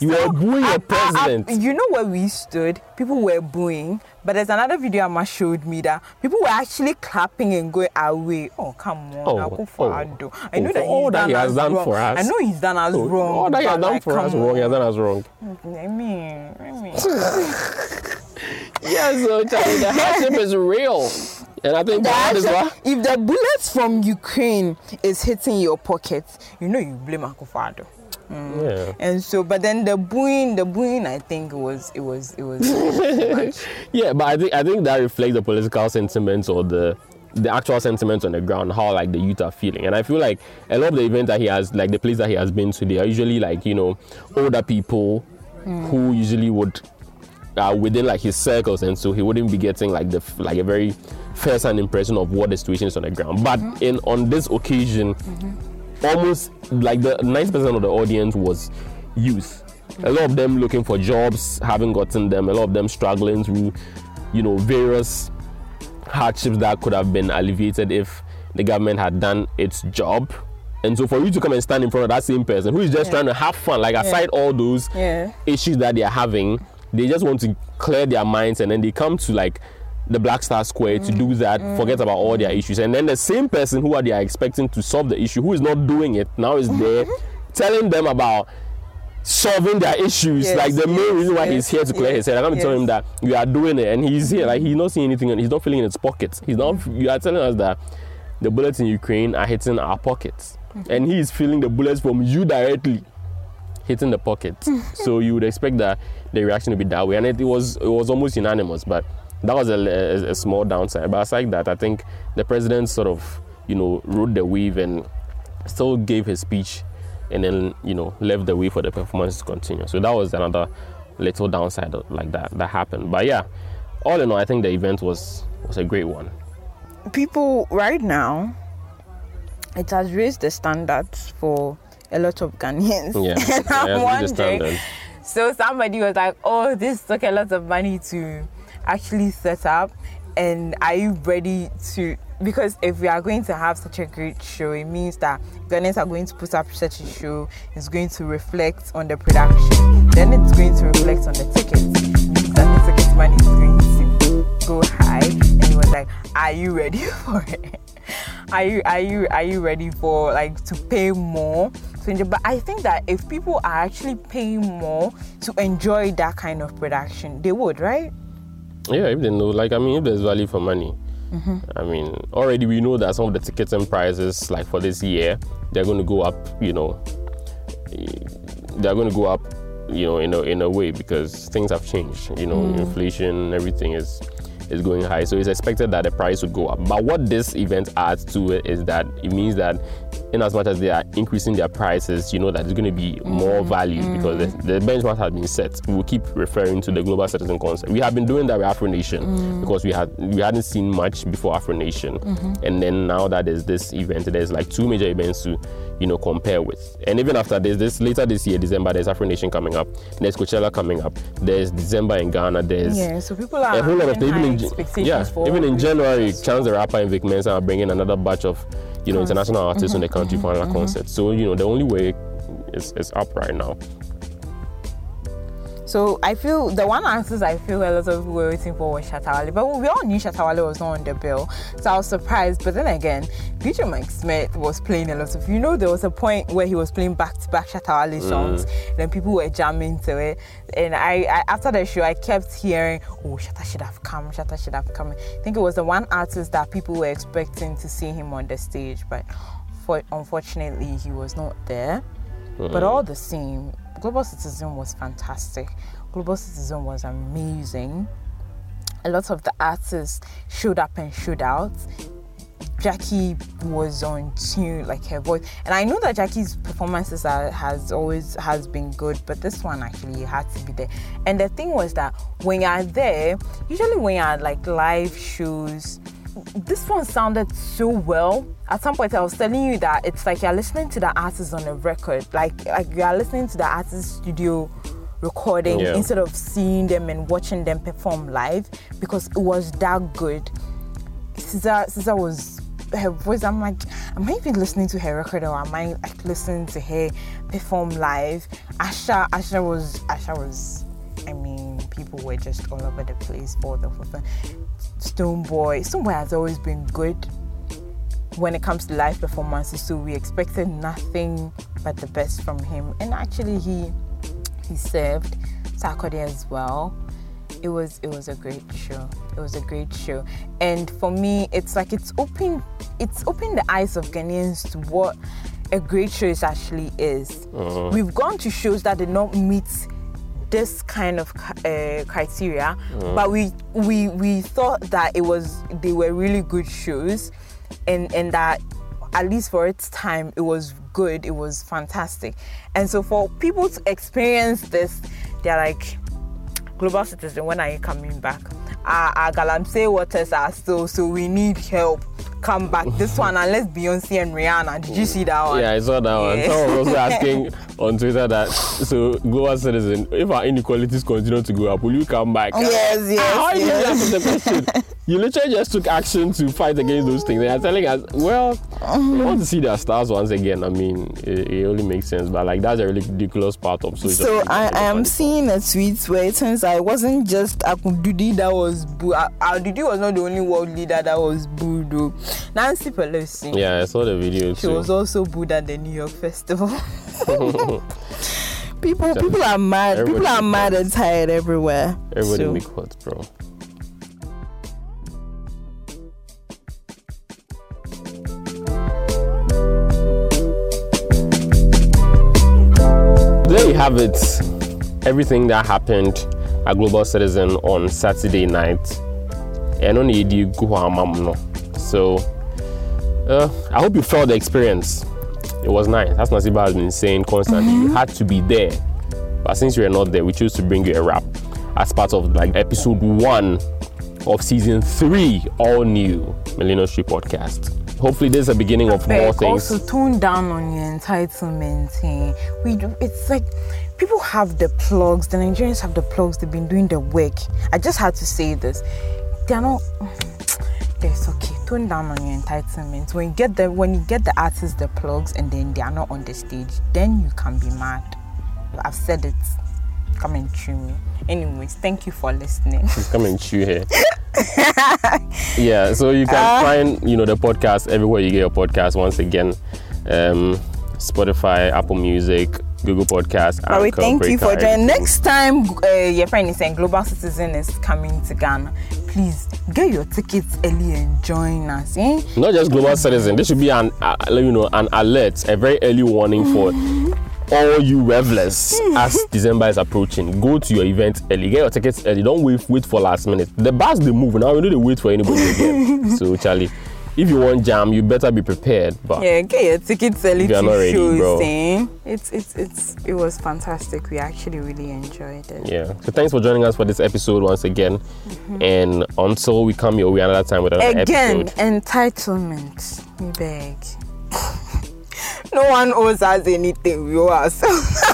You were booing your president. you know where we stood? People were booing. But there's another video Amma showed me that people were actually clapping and going away. Oh, come on. Oh, Akufo-Addo. oh. I know Oh, that all that he has done wrong. for us. I know he's done us Oh, wrong. All that he has done like, for us come wrong, he has done us wrong. I mean, I mean. <laughs> Yes, so Charlie, the <laughs> hardship is real. And I think that is why. if the bullets from Ukraine is hitting your pocket, you know you blame Mm. Yeah. And so, but then the booing, the booing, I think it was, it was, it was. <laughs> Yeah, but I think I think that reflects the political sentiments or the the actual sentiments on the ground, how like the youth are feeling. And I feel like a lot of the events that he has, like the place that he has been to, they are usually like you know older people mm. who usually would uh, within like his circles, and so he wouldn't be getting like the like a very first-hand impression of what the situation is on the ground. But mm-hmm. in on this occasion, mm-hmm. Almost like the 90% of the audience was youth. A lot of them looking for jobs, haven't gotten them. A lot of them struggling through, you know, various hardships that could have been alleviated if the government had done its job. And so for you to come and stand in front of that same person who is just Yeah. trying to have fun, like aside all those Yeah. issues that they are having, they just want to clear their minds and then they come to like the Black Star Square to do mm. that, forget about all their mm. issues. And then the same person who are they are expecting to solve the issue, who is not doing it, now is there <laughs> telling them about solving their issues. Yes, like the main yes, reason why yes, he's here to clear yes, his head. I'm to tell him that we are doing it and he's here. Like he's mm. not seeing anything and he's not feeling in his pockets. He's not you are telling us that the bullets in Ukraine are hitting our pockets. Mm-hmm. And he is feeling the bullets from you directly hitting the pockets. <laughs> so you would expect that the reaction to be that way. And it, it was it was almost unanimous, but that was a, a, a small downside. But aside that, I think the president sort of, you know, rode the wave and still gave his speech and then, you know, left the way for the performance to continue. So that was another little downside like that that happened. But yeah, all in all, I think the event was was a great one. People right now, it has raised the standards for a lot of Ghanaians. Yeah, <laughs> and I'm wondering. So somebody was like, "Oh, this took a lot of money to actually set up, and are you ready to?" Because if we are going to have such a great show, it means that Ghanaians are going to put up such a show. It's going to reflect on the production. Then it's going to reflect on the tickets. That the ticket money is going to go high. And he was like, "Are you ready <laughs> for it? Are you are you are you ready for like to pay more?" to enjoy? But I think that if people are actually paying more to enjoy that kind of production, they would, right? Yeah, if they know, like, I mean, if there's value for money, mm-hmm. I mean, already we know that some of the tickets and prices, like for this year, they're going to go up, you know, they're going to go up, you know, in a, in a way because things have changed, you know, mm. inflation, everything is is going high. So it's expected that the price would go up. But what this event adds to it is that it means that in as much as they are increasing their prices, you know that there's going to be more mm-hmm. value mm-hmm. because the, the benchmark has been set. We will keep referring to the global citizen concept. We have been doing that with Afro Nation mm. because we had we hadn't seen much before Afro Nation, mm-hmm. and then now that there's this event, there's like two major events to you know compare with. And even after this, this later this year, December, there's Afro Nation coming up. There's Coachella coming up. There's December in Ghana. There's Yeah. So people are a whole lot of even in yeah for even in January. Chance the Rapper and Vic Mensa are bringing another batch of you know international artists in the country mm-hmm. for another concert. Mm-hmm. So you know the only way is, is up right now. So I feel the one artist I feel a lot of people were waiting for was Shatta Wale, but we all knew Shatta Wale was not on the bill, so I was surprised. But then again, DJ Mic Smith was playing a lot of. You know, there was a point where he was playing back-to-back Shatta Wale mm. songs, then people were jamming to it. And I, I after the show, I kept hearing, "Oh, Shatta should have come. Shatta should have come." I think it was the one artist that people were expecting to see him on the stage, but for, unfortunately, he was not there. Mm. But all the same, Global Citizen was fantastic. Global Citizen was amazing. A lot of the artists showed up and showed out. Gyakie was on tune, like her voice, and I know that Gyakie's performances are, has always has been good, but this one actually had to be there. And the thing was that when you're there, usually when you're like live shows, this one sounded so well. At some point, I was telling you that it's like you're listening to the artist on a record, like like you are listening to the artist's studio recording Yeah. instead of seeing them and watching them perform live because it was that good. SZA, SZA was her voice. I'm like, am I even listening to her record or am I like listening to her perform live? Usher, Usher was, Usher was. I mean, people were just all over the place for the for Stonebwoy. Stone Boy has always been good when it comes to live performances, so we expected nothing but the best from him. And actually, he he served Sarkodie as well. It was it was a great show. It was a great show, and for me, it's like it's opened it's opened the eyes of Ghanaians to what a great show is actually is. Uh-huh. We've gone to shows that did not meet this kind of uh, criteria, mm. but we we we thought that it was they were really good shows, and and that at least for its time it was good, it was fantastic, and so for people to experience this, they're like, global citizen, when are you coming back? Our, our Galamsey waters are still, so we need help. Come back. This one, unless Beyonce and Rihanna. Did you see that one? Yeah, I saw that one. Yeah. Someone was also <laughs> asking on Twitter that so global citizen, if our inequalities continue to go up, will you come back? Yes, yes, ah, How are you yes. the question? You literally just took action to fight against those things. They are telling us, well, we want to see their stars once again. I mean, it, it only makes sense, but like that's a really ridiculous part of social. So. I, I am seeing a tweet where it turns out it wasn't just Akundudi that was booed. Akundudi was not the only world leader that was booed. Though. Nancy Pelosi, Yeah, I saw the video she too. was also booed at the New York Festival. <laughs> <laughs> people, people are mad. People are mad and tired everywhere. Everybody So- make hot, bro. There you have it. Everything that happened at Global Citizen on Saturday night. And on the go home, no. So uh, I hope you felt the experience. It was nice. As Nasiba has been saying constantly, you had to be there. But since you were not there, we chose to bring you a wrap as part of like episode one of season three, all new Millennial Street podcast. Hopefully, this is the beginning of more things. Also, tone down on your entitlement. eh. We do, it's like people have the plugs. The Nigerians have the plugs. They've been doing the work. I just had to say this. They're not. It's okay. Tone down on your entitlement. When you get the when you get the artists the plugs and then they are not on the stage, then you can be mad. I've said it. Come and chew me. Anyways, thank you for listening. <laughs> come and chew here. <laughs> yeah, so you can Uh. find you know the podcast everywhere you get your podcast. Once again, um, Spotify, Apple Music, Google Podcast. But we thank you for joining. Next time, uh, your friend is saying Global Citizen is coming to Ghana. Please get your tickets early and join us. Eh? Not just global citizen. This should be an uh, you know an alert, a very early warning for all you revelers as December is approaching. Go to your event early. Get your tickets early. Don't wait wait for last minute. The bus they move now. You know they wait for anybody again. <laughs> so Charlie, if you want jam, you better be prepared. But Yeah, get your tickets early to ready, shows. bro. eh? It's it's it's it was fantastic. We actually really enjoyed it. Yeah. So thanks for joining us for this episode once again. And until we come your way another time with another Again, episode. entitlement. We beg. <laughs> no one owes us anything. We owe ourselves.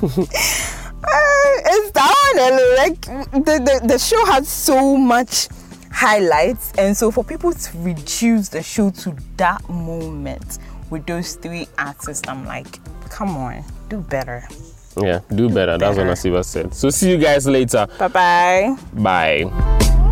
<laughs> Uh, it's that one, eh, like the, the the show had so much highlights, and so for people to reduce the show to that moment with those three artists, I'm like, come on, do better. Yeah, do better. That's what better. Nasiba said. So see you guys later. Bye bye. Bye.